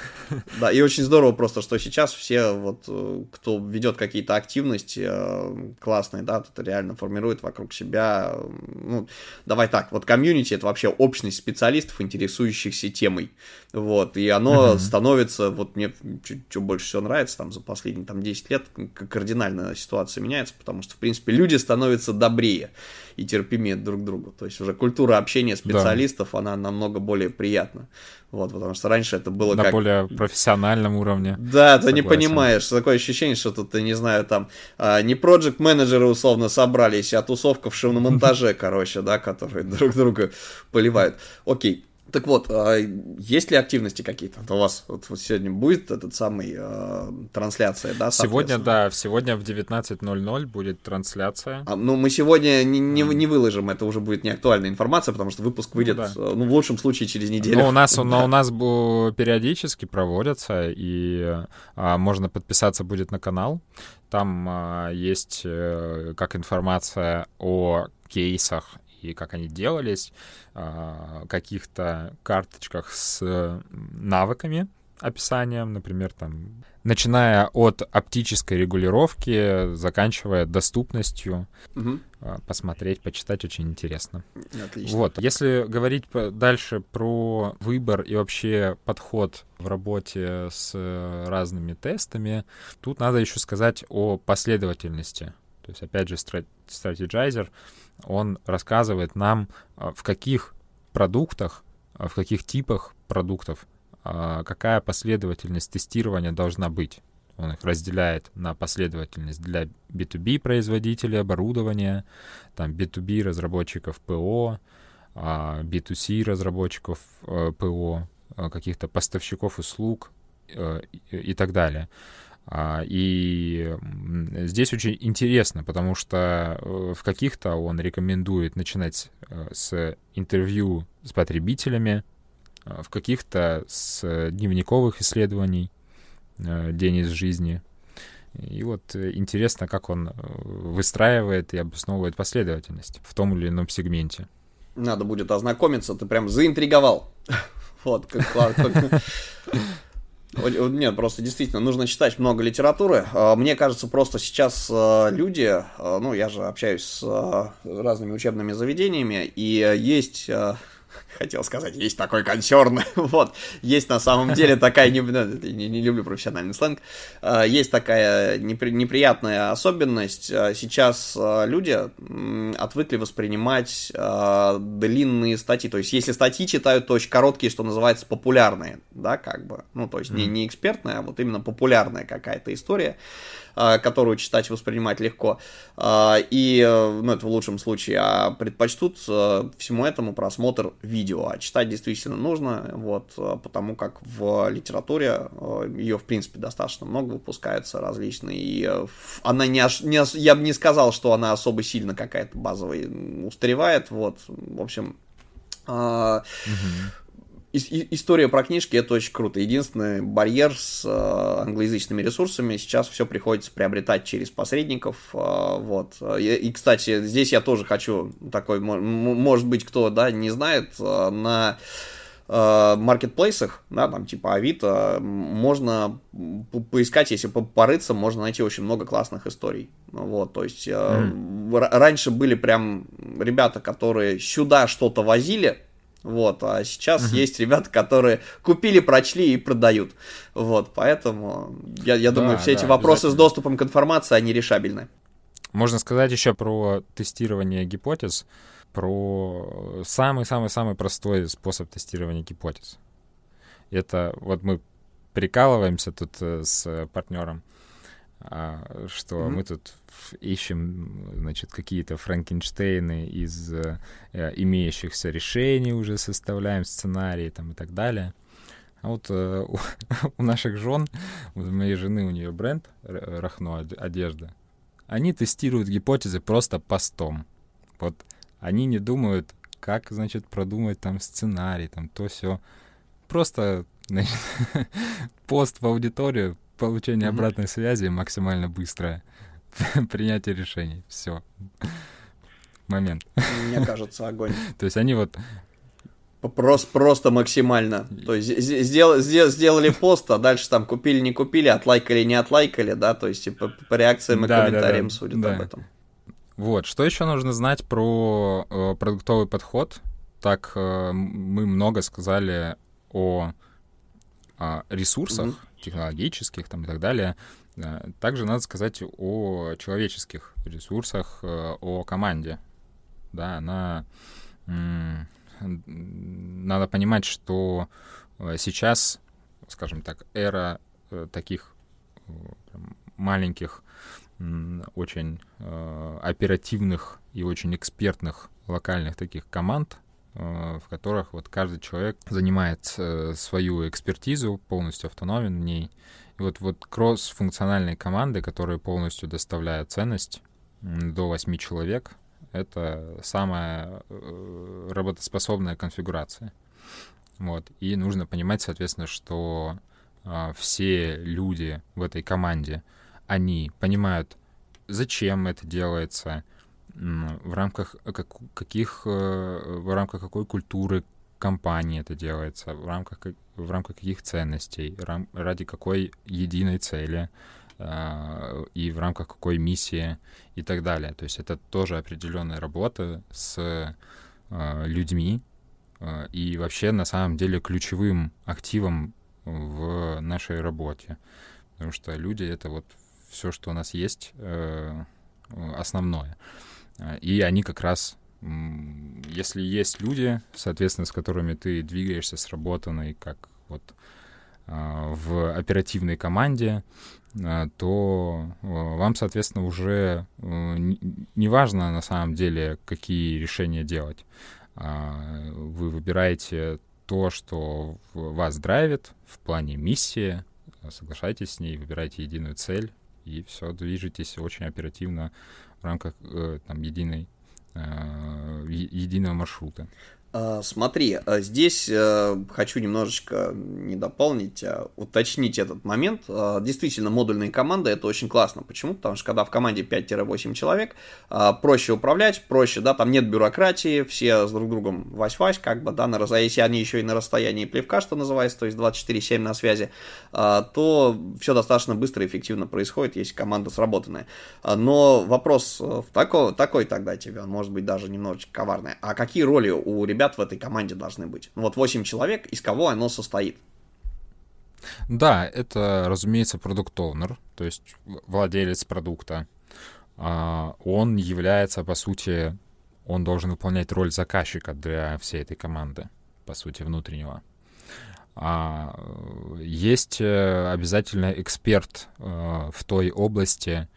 Да, и очень здорово просто, что сейчас все, вот, э, кто ведет какие-то активности э, классные, да, это реально формирует вокруг себя, ну, давай так, вот комьюнити это вообще общность специалистов, интересующихся темой, вот, и оно uh-huh. становится, вот мне чуть больше всего нравится, там, за последние, там, 10 лет кардинально ситуация меняется, потому что, в принципе, люди становятся добрее и терпимее друг к другу, то есть уже культура общения специалистов, да. она намного более приятна, вот, потому что раньше это было
На
как...
более профессиональном уровне.
Да, ты не понимаешь, такое ощущение, что тут, ты не знаю, там, а, не проект менеджеры условно собрались, а тусовка в шиномонтаже, короче, да, которые друг друга поливают. Окей, так вот, а есть ли активности какие-то? У вас вот, вот сегодня будет этот самый э, трансляция, да?
Сегодня, да, сегодня в 19.00 будет трансляция.
А, ну, мы сегодня не, не, не выложим, это уже будет не актуальная информация, потому что выпуск выйдет, ну, да. Э, ну в лучшем случае, через неделю.
Но у нас, но у нас периодически проводятся, и а, можно подписаться будет на канал. Там а, есть а, как информация о кейсах и как они делались, а, каких-то карточках с навыками, описанием, например, там, начиная от оптической регулировки, заканчивая доступностью, угу. посмотреть, почитать очень интересно.
Отлично.
Вот, если говорить дальше про выбор и вообще подход в работе с разными тестами, тут надо еще сказать о последовательности. То есть, опять же, стратегайзер он рассказывает нам, а, в каких продуктах, а, в каких типах продуктов а, какая последовательность тестирования должна быть. Он их разделяет на последовательность для B2B производителей оборудования, там B2B разработчиков ПО, B2C разработчиков ПО, каких-то поставщиков услуг, и так далее. А, и здесь очень интересно, потому что э, в каких-то он рекомендует начинать э, с интервью с потребителями, а в каких-то с дневниковых исследований э, «День из жизни». И вот интересно, как он выстраивает и обосновывает последовательность в том или ином сегменте.
Надо будет ознакомиться, ты прям заинтриговал. Вот, как Нет, просто действительно нужно читать много литературы. А, мне кажется, просто сейчас а, люди, а, ну, я же общаюсь с разными учебными заведениями, и есть хотел сказать, есть такой консерн, вот, есть на самом деле такая, не, ну, не, не люблю профессиональный сленг, а, есть такая непри, неприятная особенность, а, сейчас а, люди отвыкли воспринимать длинные статьи, то есть если статьи читают, то очень короткие, что называется, популярные, да, как бы, ну, то есть не, не экспертная, а вот именно популярная какая-то история, которую читать воспринимать легко. А, и, э, ну, это в лучшем случае, а предпочтут э, всему этому просмотр видео. А читать действительно нужно, вот, э, потому как в литературе ее, в принципе, достаточно много выпускается различные, и она не, не, я бы не сказал, что она особо сильно какая-то базовая устаревает, вот, в общем, История про книжки это очень круто. Единственный барьер с э, англоязычными ресурсами сейчас все приходится приобретать через посредников. Э, вот. И, и, кстати, здесь я тоже хочу такой, может быть, кто да, не знает, э, на маркетплейсах, да, там типа Авито, можно поискать, если порыться, можно найти очень много классных историй. Вот, то есть mm. раньше были прям ребята, которые сюда что-то возили, вот, а сейчас uh-huh. есть ребята, которые купили, прочли и продают. Вот, поэтому я, я да, думаю, все да, эти вопросы с доступом к информации, они решабельны.
Можно сказать еще про тестирование гипотез, про самый-самый-самый простой способ тестирования гипотез. Это вот мы прикалываемся тут э, с партнером, а, что mm-hmm. мы тут ищем, значит, какие-то Франкенштейны из э, имеющихся решений уже составляем сценарии там и так далее. А вот э, у, у наших жен, у моей жены, у нее бренд Рахно одежда, они тестируют гипотезы просто постом. Вот они не думают, как, значит, продумать там сценарий, там то все. Просто, значит, пост в аудиторию, получение mm-hmm. обратной связи максимально быстрое. Принятие решений. Все. Момент.
Мне кажется, огонь.
То есть они вот
Просто, просто максимально. То есть сдел, сдел, сделали пост, а дальше там купили, не купили, отлайкали, не отлайкали, да, то есть типа, по реакциям и да, комментариям да, да, судят да. об этом.
Вот, что еще нужно знать про э, продуктовый подход? Так, э, мы много сказали о, о ресурсах. Технологических там и так далее. Также надо сказать о человеческих ресурсах, э, о команде. Да, она... Надо понимать, что э, сейчас, скажем так, эра э, таких маленьких, очень оперативных и очень экспертных локальных таких команд, в которых вот каждый человек занимает свою экспертизу, полностью автономен в ней, и вот, вот кросс-функциональные команды, которые полностью доставляют ценность до 8 человек, это самая э, работоспособная конфигурация. Вот. И нужно понимать, соответственно, что э, все люди в этой команде, они понимают, зачем это делается, в рамках как, каких, э, в рамках какой культуры компании это делается, в рамках, в рамках каких ценностей, рам, ради какой единой цели э, и в рамках какой миссии и так далее. То есть это тоже определенная работа с э, людьми э, и вообще на самом деле ключевым активом в нашей работе. Потому что люди — это вот все, что у нас есть, э, основное. И они как раз если есть люди, соответственно, с которыми ты двигаешься сработанный, как вот а, в оперативной команде, а, то вам, соответственно, уже не важно на самом деле, какие решения делать. Вы выбираете то, что вас драйвит в плане миссии, соглашайтесь с ней, выбирайте единую цель, и все, движетесь очень оперативно в рамках э, там, единой, э, единого маршрута.
А, смотри, а здесь э, хочу немножечко не дополнить, а уточнить этот момент. Действительно, модульные команды это очень классно. Почему? Потому что когда в команде 5-8 человек, проще управлять, проще, да, там нет бюрократии, все с друг другом вась-вась, как бы, да, на, если они еще и на расстоянии плевка, что называется, то есть 24-7 на связи, то все достаточно быстро и эффективно происходит, если команда сработанная. Но вопрос в такой, такой тогда тебе, может быть, даже немножечко коварный. А какие роли у ребят ребят в этой команде должны быть. Ну вот 8 человек, из кого оно состоит.
Да, это, разумеется, продукт оунер то есть владелец продукта. А, он является, по сути, он должен выполнять роль заказчика для всей этой команды, по сути, внутреннего. А, есть э, обязательно эксперт э, в той области,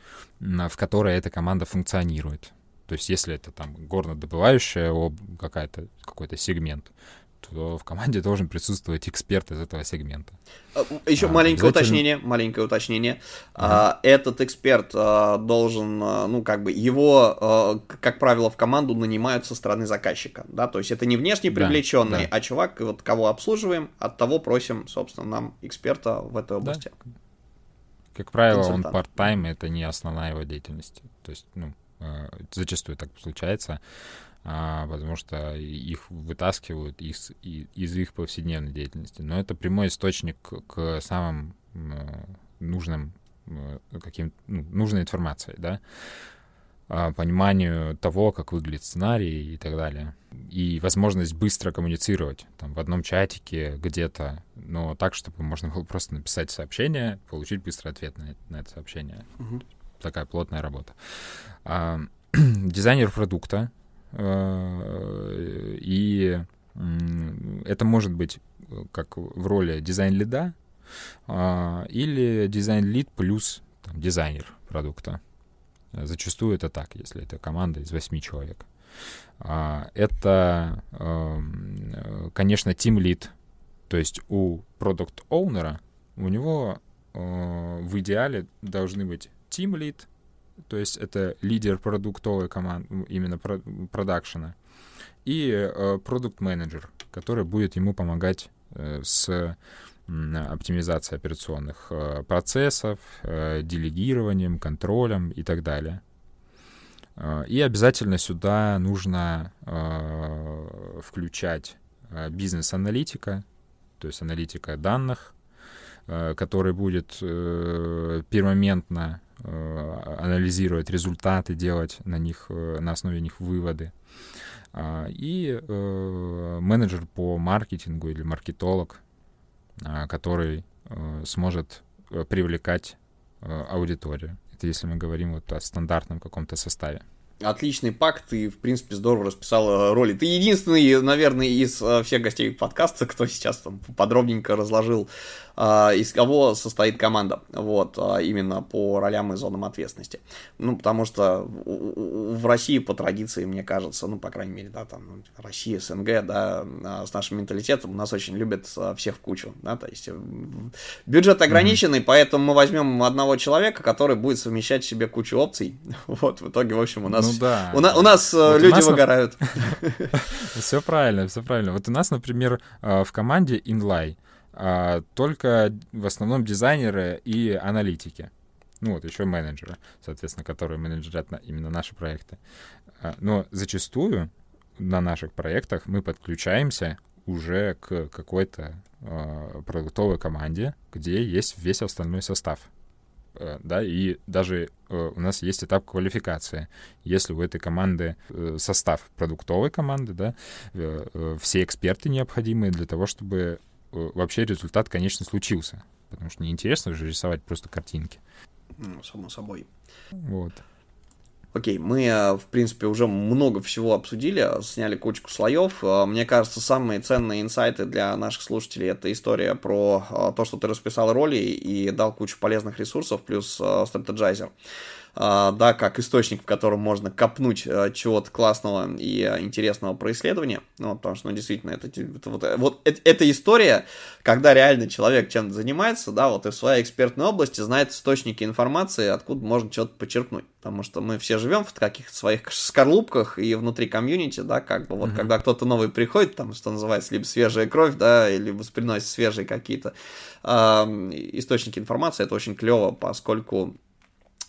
в которой эта команда функционирует. То есть если это там горнодобывающая какая-то, какой-то сегмент, то в команде должен присутствовать эксперт из этого сегмента.
А, Еще а, маленькое уточнение, маленькое уточнение. Uh-huh. А, этот эксперт а, должен, а, ну, как бы, его, как правило, в команду нанимают со стороны заказчика, да, то есть это не внешне привлеченный, да, да. а чувак, вот кого обслуживаем, от того просим, собственно, нам эксперта в этой области. Да.
Как правило, он part-time, это не основная его деятельность. То есть, ну, зачастую так случается, а, потому что их вытаскивают из, из их повседневной деятельности. Но это прямой источник к самым э, нужным э, каким ну, нужной информации, да, а, пониманию того, как выглядит сценарий и так далее. И возможность быстро коммуницировать там, в одном чатике где-то, но так, чтобы можно было просто написать сообщение, получить быстрый ответ на, на это сообщение. Uh-huh такая плотная работа. А, дизайнер продукта, э, и это может быть э, как в роли дизайн-лида а, или дизайн-лид плюс там, дизайнер продукта. Зачастую это так, если это команда из восьми человек. А, это, эм, конечно, team lead, то есть у продукт оунера у него э, в идеале должны быть team lead, то есть это лидер продуктовой команды, именно продакшена, и э, менеджер, который будет ему помогать э, с оптимизацией операционных э, процессов, делегированием, контролем и так далее. И обязательно сюда нужно включать бизнес-аналитика, то есть аналитика данных, который будет пермоментно Э, анализировать результаты, делать на них, э, на основе них выводы. А, и э, менеджер по маркетингу или маркетолог, а, который сможет привлекать аудиторию. Это если мы говорим вот о стандартном каком-то составе.
Отличный пакт, ты, в принципе, здорово расписал роли. Ты единственный, наверное, из всех гостей подкаста, кто сейчас там подробненько разложил а, из кого состоит команда, вот, а, именно по ролям и зонам ответственности. Ну, потому что в России по традиции, мне кажется, ну, по крайней мере, да, там, Россия, СНГ, да, а, с нашим менталитетом нас очень любят всех в кучу, да, то есть э, бюджет ограниченный, mm-hmm. поэтому мы возьмем одного человека, который будет совмещать в себе кучу опций, вот, в итоге, в общем, у нас, ну, да. у, на, у нас э, вот люди у нас выгорают.
Все правильно, все правильно. Вот у нас, например, в команде Inlay а, только в основном дизайнеры и аналитики. Ну вот, еще менеджеры, соответственно, которые менеджерят на, именно наши проекты. Но зачастую на наших проектах мы подключаемся уже к какой-то э, продуктовой команде, где есть весь остальной состав. Э, да, и даже э, у нас есть этап квалификации. Если у этой команды э, состав продуктовой команды, да, все эксперты необходимые для того, чтобы вообще результат, конечно, случился. Потому что неинтересно же рисовать просто картинки.
Ну, само собой.
Вот.
Окей, мы, э, в принципе, уже много всего обсудили, сняли кучку слоев. Э, мне кажется, самые ценные инсайты для наших слушателей это история про то, что ты расписал роли и дал кучу полезных ресурсов, плюс стратегайзер. Да, как источник, в котором можно копнуть чего-то классного и интересного про исследование, ну, потому что, ну, действительно, это, это вот, вот это, эта история, когда реально человек чем-то занимается, да, вот и в своей экспертной области знает источники информации, откуда можно что-то почерпнуть, потому что мы все живем в каких-то своих скорлупках и внутри комьюнити, да, как бы вот, mm-hmm. когда кто-то новый приходит, там, что называется, либо свежая кровь, да, либо приносит свежие какие-то э, источники информации, это очень клево, поскольку э,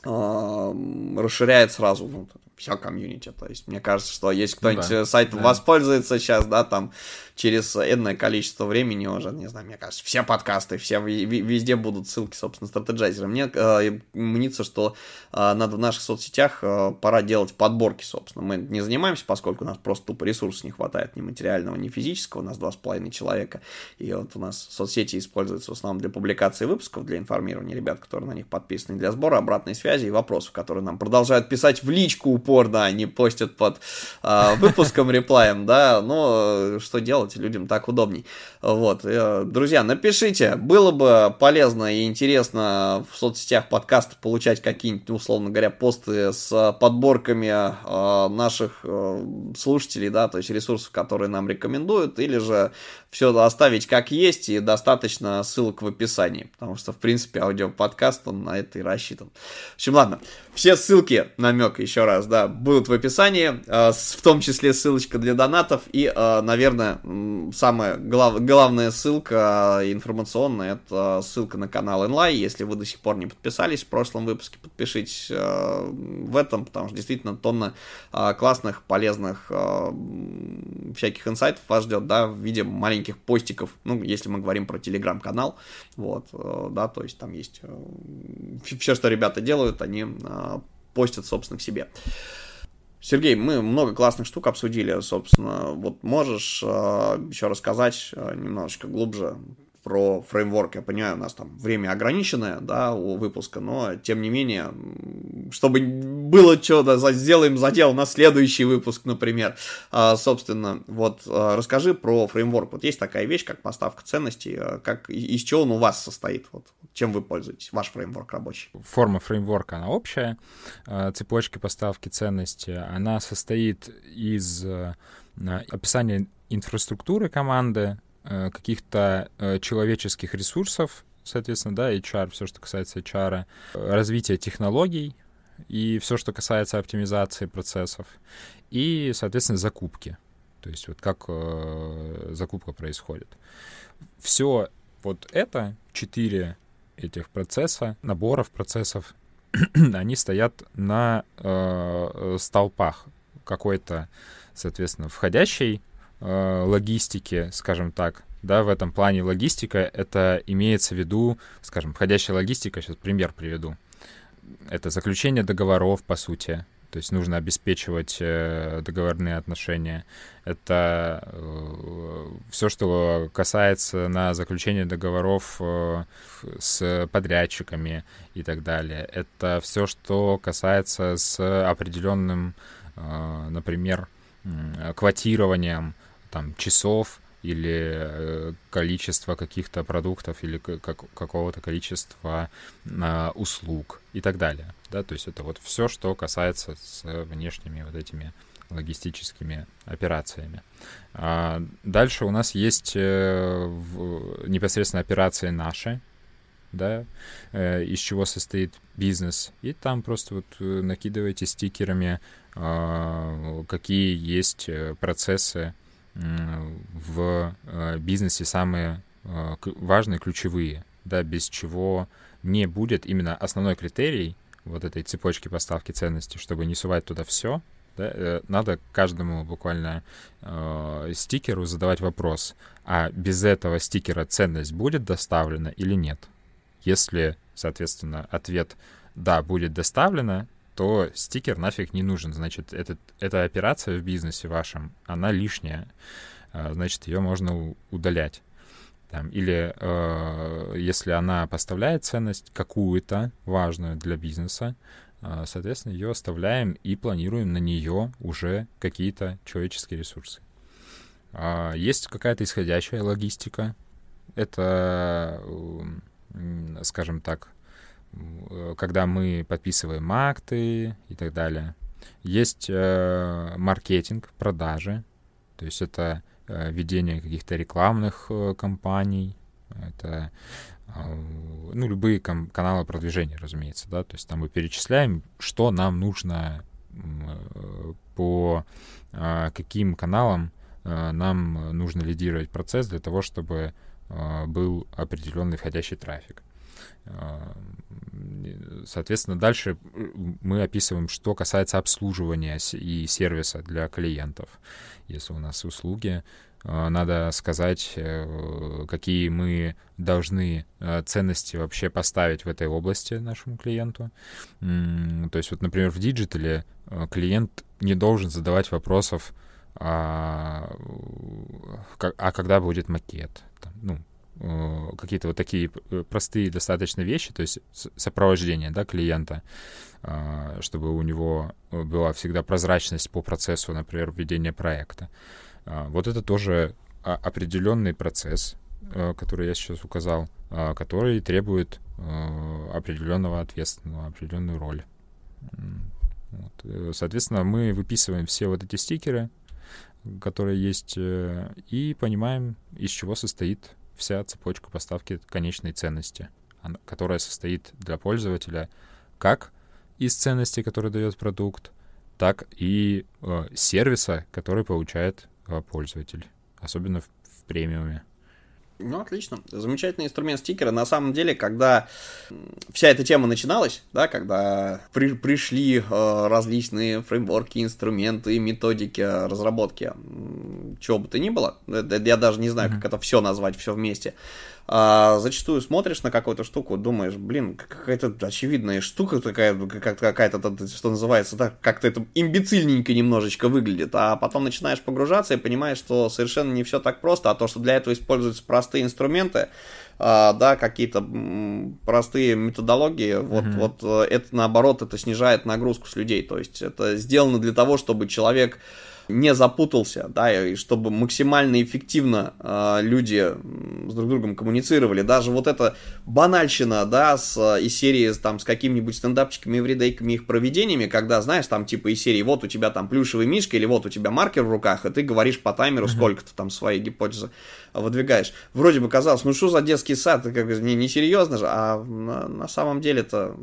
расширяет сразу ну, вся комьюнити. То есть, мне кажется, что если кто-нибудь ну, да, сайтом да. воспользуется сейчас, да, там, через энное количество времени уже, не знаю, мне кажется, все подкасты, все везде будут ссылки, собственно, стратегайзера. Мне э, мнится, что э, надо в наших соцсетях э, пора делать подборки, собственно. Мы не занимаемся, поскольку у нас просто тупо ресурсов не хватает ни материального, ни физического, у нас два с половиной человека, и вот у нас соцсети используются в основном для публикации выпусков, для информирования ребят, которые на них подписаны, для сбора обратной связи и вопросов, которые нам продолжают писать в личку упорно, они постят под э, выпуском реплаем, да, но что делать? Делать, людям так удобней. Вот. Э, друзья, напишите, было бы полезно и интересно в соцсетях подкаста получать какие-нибудь, условно говоря, посты с подборками э, наших э, слушателей, да, то есть ресурсов, которые нам рекомендуют, или же все оставить как есть и достаточно ссылок в описании, потому что, в принципе, аудиоподкаст, он на это и рассчитан. В общем, ладно, все ссылки, намек еще раз, да, будут в описании, в том числе ссылочка для донатов и, наверное, самая глав, главная ссылка информационная, это ссылка на канал Enlight. Если вы до сих пор не подписались в прошлом выпуске, подпишитесь э, в этом, потому что действительно тонна э, классных, полезных э, всяких инсайтов вас ждет, да, в виде маленьких постиков, ну, если мы говорим про телеграм-канал, вот, э, да, то есть там есть э, все, что ребята делают, они э, постят, собственно, к себе. Сергей, мы много классных штук обсудили, собственно. Вот можешь э, еще рассказать э, немножечко глубже про фреймворк. Я понимаю, у нас там время ограниченное, да, у выпуска, но тем не менее, чтобы было что, да, сделаем задел на следующий выпуск, например. А, собственно, вот а, расскажи про фреймворк. Вот есть такая вещь, как поставка ценностей, а, как из чего он у вас состоит, вот чем вы пользуетесь, ваш фреймворк рабочий.
Форма фреймворка, она общая, а, цепочки поставки ценностей, она состоит из описания инфраструктуры команды, каких-то э, человеческих ресурсов, соответственно, да, HR, все, что касается HR, развития технологий и все, что касается оптимизации процессов, и, соответственно, закупки. То есть вот как э, закупка происходит. Все вот это, четыре этих процесса, наборов процессов, они стоят на э, столпах какой-то, соответственно, входящей э, логистики, скажем так, да, в этом плане логистика, это имеется в виду, скажем, входящая логистика, сейчас пример приведу. Это заключение договоров, по сути, то есть нужно обеспечивать э, договорные отношения. Это э, все, что касается на заключение договоров э, с подрядчиками и так далее. Это все, что касается с определенным, например, квотированием там, часов или э, количество каких-то продуктов или как, какого-то количества э, услуг и так далее. Да, то есть это вот все, что касается с внешними вот этими логистическими операциями. А дальше у нас есть э, в, непосредственно операции наши, да, э, из чего состоит бизнес. И там просто вот накидываете стикерами, э, какие есть процессы в э, бизнесе самые э, важные, ключевые, да, без чего не будет именно основной критерий вот этой цепочки поставки ценностей, чтобы не сувать туда все, да, э, надо каждому буквально э, стикеру задавать вопрос, а без этого стикера ценность будет доставлена или нет? Если, соответственно, ответ «да, будет доставлена», то стикер нафиг не нужен. Значит, этот, эта операция в бизнесе вашем, она лишняя. А, значит, ее можно удалять. Там, или э, если она поставляет ценность какую-то важную для бизнеса, э, соответственно, ее оставляем и планируем на нее уже какие-то человеческие ресурсы. Э, есть какая-то исходящая логистика. Это, скажем так, когда мы подписываем акты и так далее. Есть э, маркетинг, продажи, то есть это э, ведение каких-то рекламных э, кампаний, это э, ну, любые каналы продвижения, разумеется, да, то есть там мы перечисляем, что нам нужно э, по э, каким каналам э, нам нужно лидировать процесс для того, чтобы э, был определенный входящий трафик. Э, соответственно, дальше мы описываем, что касается обслуживания и сервиса для клиентов. Если у нас услуги, э, надо сказать, э, какие мы должны ценности вообще поставить в этой области нашему клиенту. То есть вот, например, в диджитале клиент не должен задавать вопросов, а, а когда будет макет, ну, Э, какие-то вот такие э, простые достаточно вещи, то есть сопровождение да, клиента, а, чтобы у него э, была всегда прозрачность по процессу, например, введения проекта. Вот это тоже определенный процесс, который я сейчас указал, который требует определенного ответственного, определенную роль. Соответственно, мы выписываем все вот эти стикеры, которые есть, и понимаем, из чего состоит вся цепочка поставки конечной ценности, которая состоит для пользователя как из ценности, который дает продукт, так и э, сервиса, который получает э, пользователь, особенно в премиуме.
Ну, отлично. Замечательный инструмент стикера. На самом деле, когда вся эта тема начиналась, да, когда при, пришли э, различные фреймворки, инструменты, методики разработки, чего бы то ни было, я даже не знаю, как это все назвать, все вместе, а, зачастую смотришь на какую-то штуку, думаешь, блин, какая-то очевидная штука такая, какая-то, что называется, да, как-то это имбецильненько немножечко выглядит, а потом начинаешь погружаться и понимаешь, что совершенно не все так просто, а то, что для этого используются простые инструменты, а, да, какие-то простые методологии, вот, mm-hmm. вот э, это наоборот, это снижает нагрузку с людей, то есть это сделано для того, чтобы человек не запутался, да, и чтобы максимально эффективно э, люди с друг другом коммуницировали. Даже вот эта банальщина, да, с, из серии там, с какими-нибудь стендапчиками, эвридейками, их проведениями, когда, знаешь, там типа из серии вот у тебя там плюшевый мишка или вот у тебя маркер в руках, и ты говоришь по таймеру, mm-hmm. сколько-то там своей гипотезы выдвигаешь. Вроде бы казалось, ну что за детский сад, как не, не серьезно же, а на, на самом деле это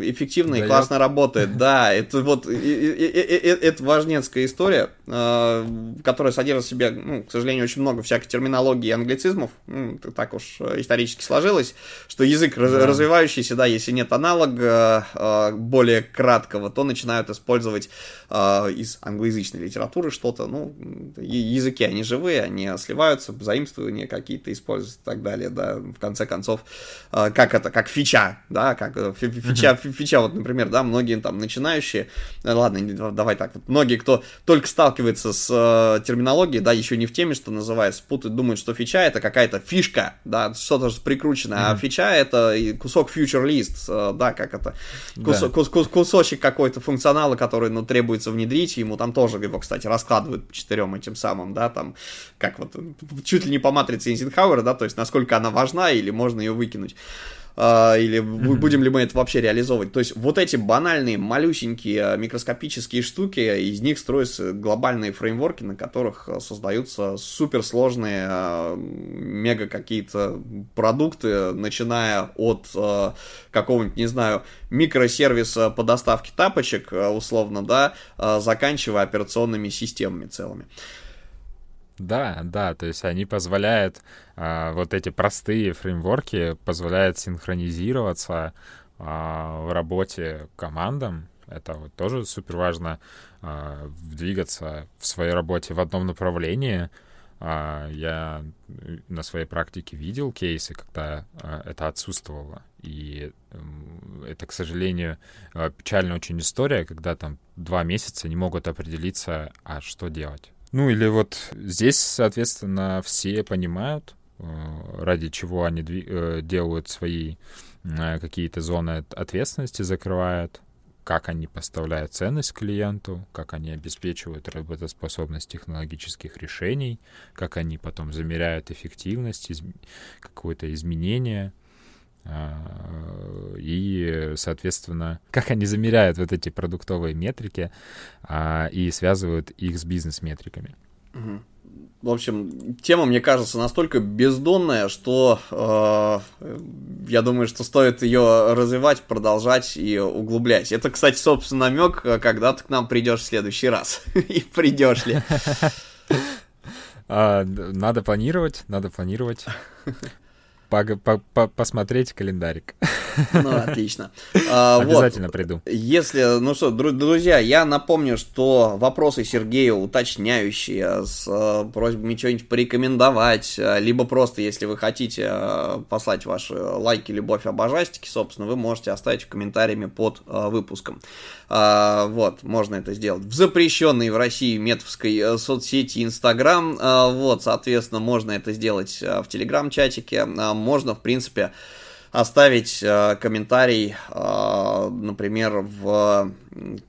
эффективно да и классно я... работает. Да, это вот это важнецкая история, э, которая содержит в себе, ну, к сожалению, очень много всякой терминологии и англицизмов. Ну, так уж исторически сложилось, что язык да. развивающийся, да, если нет аналога э, более краткого, то начинают использовать э, из англоязычной литературы что-то. Ну, языки, они живые, они сливаются, заимствуют заимствования какие-то использовать и так далее, да, в конце концов, э, как это, как фича, да, как э, фича, фича, вот, например, да, многие там начинающие, э, ладно, давай так, вот, многие, кто только сталкивается с терминологией, да, еще не в теме, что называется, путают, думают, что фича это какая-то фишка, да, что-то прикрученное, mm-hmm. а фича это кусок future list, да, как это, кусок, да. кус, кусочек какой-то функционала, который, ну, требуется внедрить, ему там тоже его, кстати, раскладывают по четырем этим самым, да, там, как вот, чуть ли не по матрице Эйзенхауэра, да, то есть насколько она важна или можно ее выкинуть. Uh, или будем ли мы это вообще реализовывать. То есть вот эти банальные, малюсенькие, микроскопические штуки, из них строятся глобальные фреймворки, на которых создаются суперсложные, мега какие-то продукты, начиная от какого-нибудь, не знаю, микросервиса по доставке тапочек, условно, да, заканчивая операционными системами целыми.
Да, да, то есть они позволяют, а, вот эти простые фреймворки позволяют синхронизироваться а, в работе командам. Это вот тоже супер важно а, двигаться в своей работе в одном направлении. А, я на своей практике видел кейсы, когда а, это отсутствовало. И это, к сожалению, а, печальная очень история, когда там два месяца не могут определиться, а что делать ну или вот здесь, соответственно, все понимают, э, ради чего они э, делают свои э, какие-то зоны ответственности, закрывают, как они поставляют ценность клиенту, как они обеспечивают работоспособность технологических решений, как они потом замеряют эффективность, из... какое-то изменение. И, соответственно, как они замеряют вот эти продуктовые метрики а, и связывают их с бизнес-метриками.
В общем, тема, мне кажется, настолько бездонная, что э, я думаю, что стоит ее развивать, продолжать и углублять. Это, кстати, собственно, намек, когда ты к нам придешь в следующий раз. И придешь ли.
А, надо планировать, надо планировать посмотреть календарик.
Ну, отлично.
А, Обязательно вот. приду.
Если, ну что, друзья, я напомню, что вопросы Сергею уточняющие, с э, просьбами что-нибудь порекомендовать, э, либо просто, если вы хотите э, послать ваши лайки, любовь, обожастики, собственно, вы можете оставить в комментариями под выпуском. А, вот, можно это сделать в запрещенной в России метовской соцсети Инстаграм. Вот, соответственно, можно это сделать в Телеграм-чатике можно, в принципе, оставить э, комментарий, э, например, в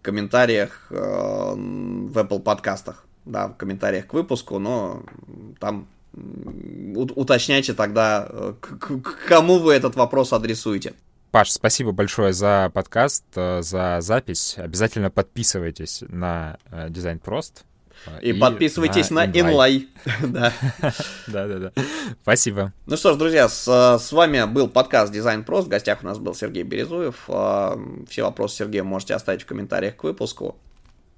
комментариях э, в Apple подкастах, да, в комментариях к выпуску, но там уточняйте тогда, э, к, к кому вы этот вопрос адресуете.
Паш, спасибо большое за подкаст, э, за запись. Обязательно подписывайтесь на э, Дизайн Прост.
И, и подписывайтесь на, Inlay.
да. да, да. Спасибо.
Ну что ж, друзья, с, с вами был подкаст Дизайн Прост. В гостях у нас был Сергей Березуев. А, все вопросы Сергея можете оставить в комментариях к выпуску.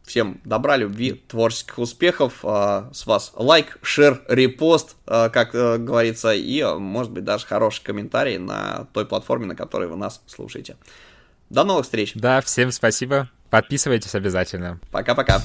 Всем добра, любви, творческих успехов. А, с вас лайк, шер, репост, как э, говорится, и, может быть, даже хороший комментарий на той платформе, на которой вы нас слушаете. До новых встреч.
Да, всем спасибо. Подписывайтесь обязательно.
Пока-пока.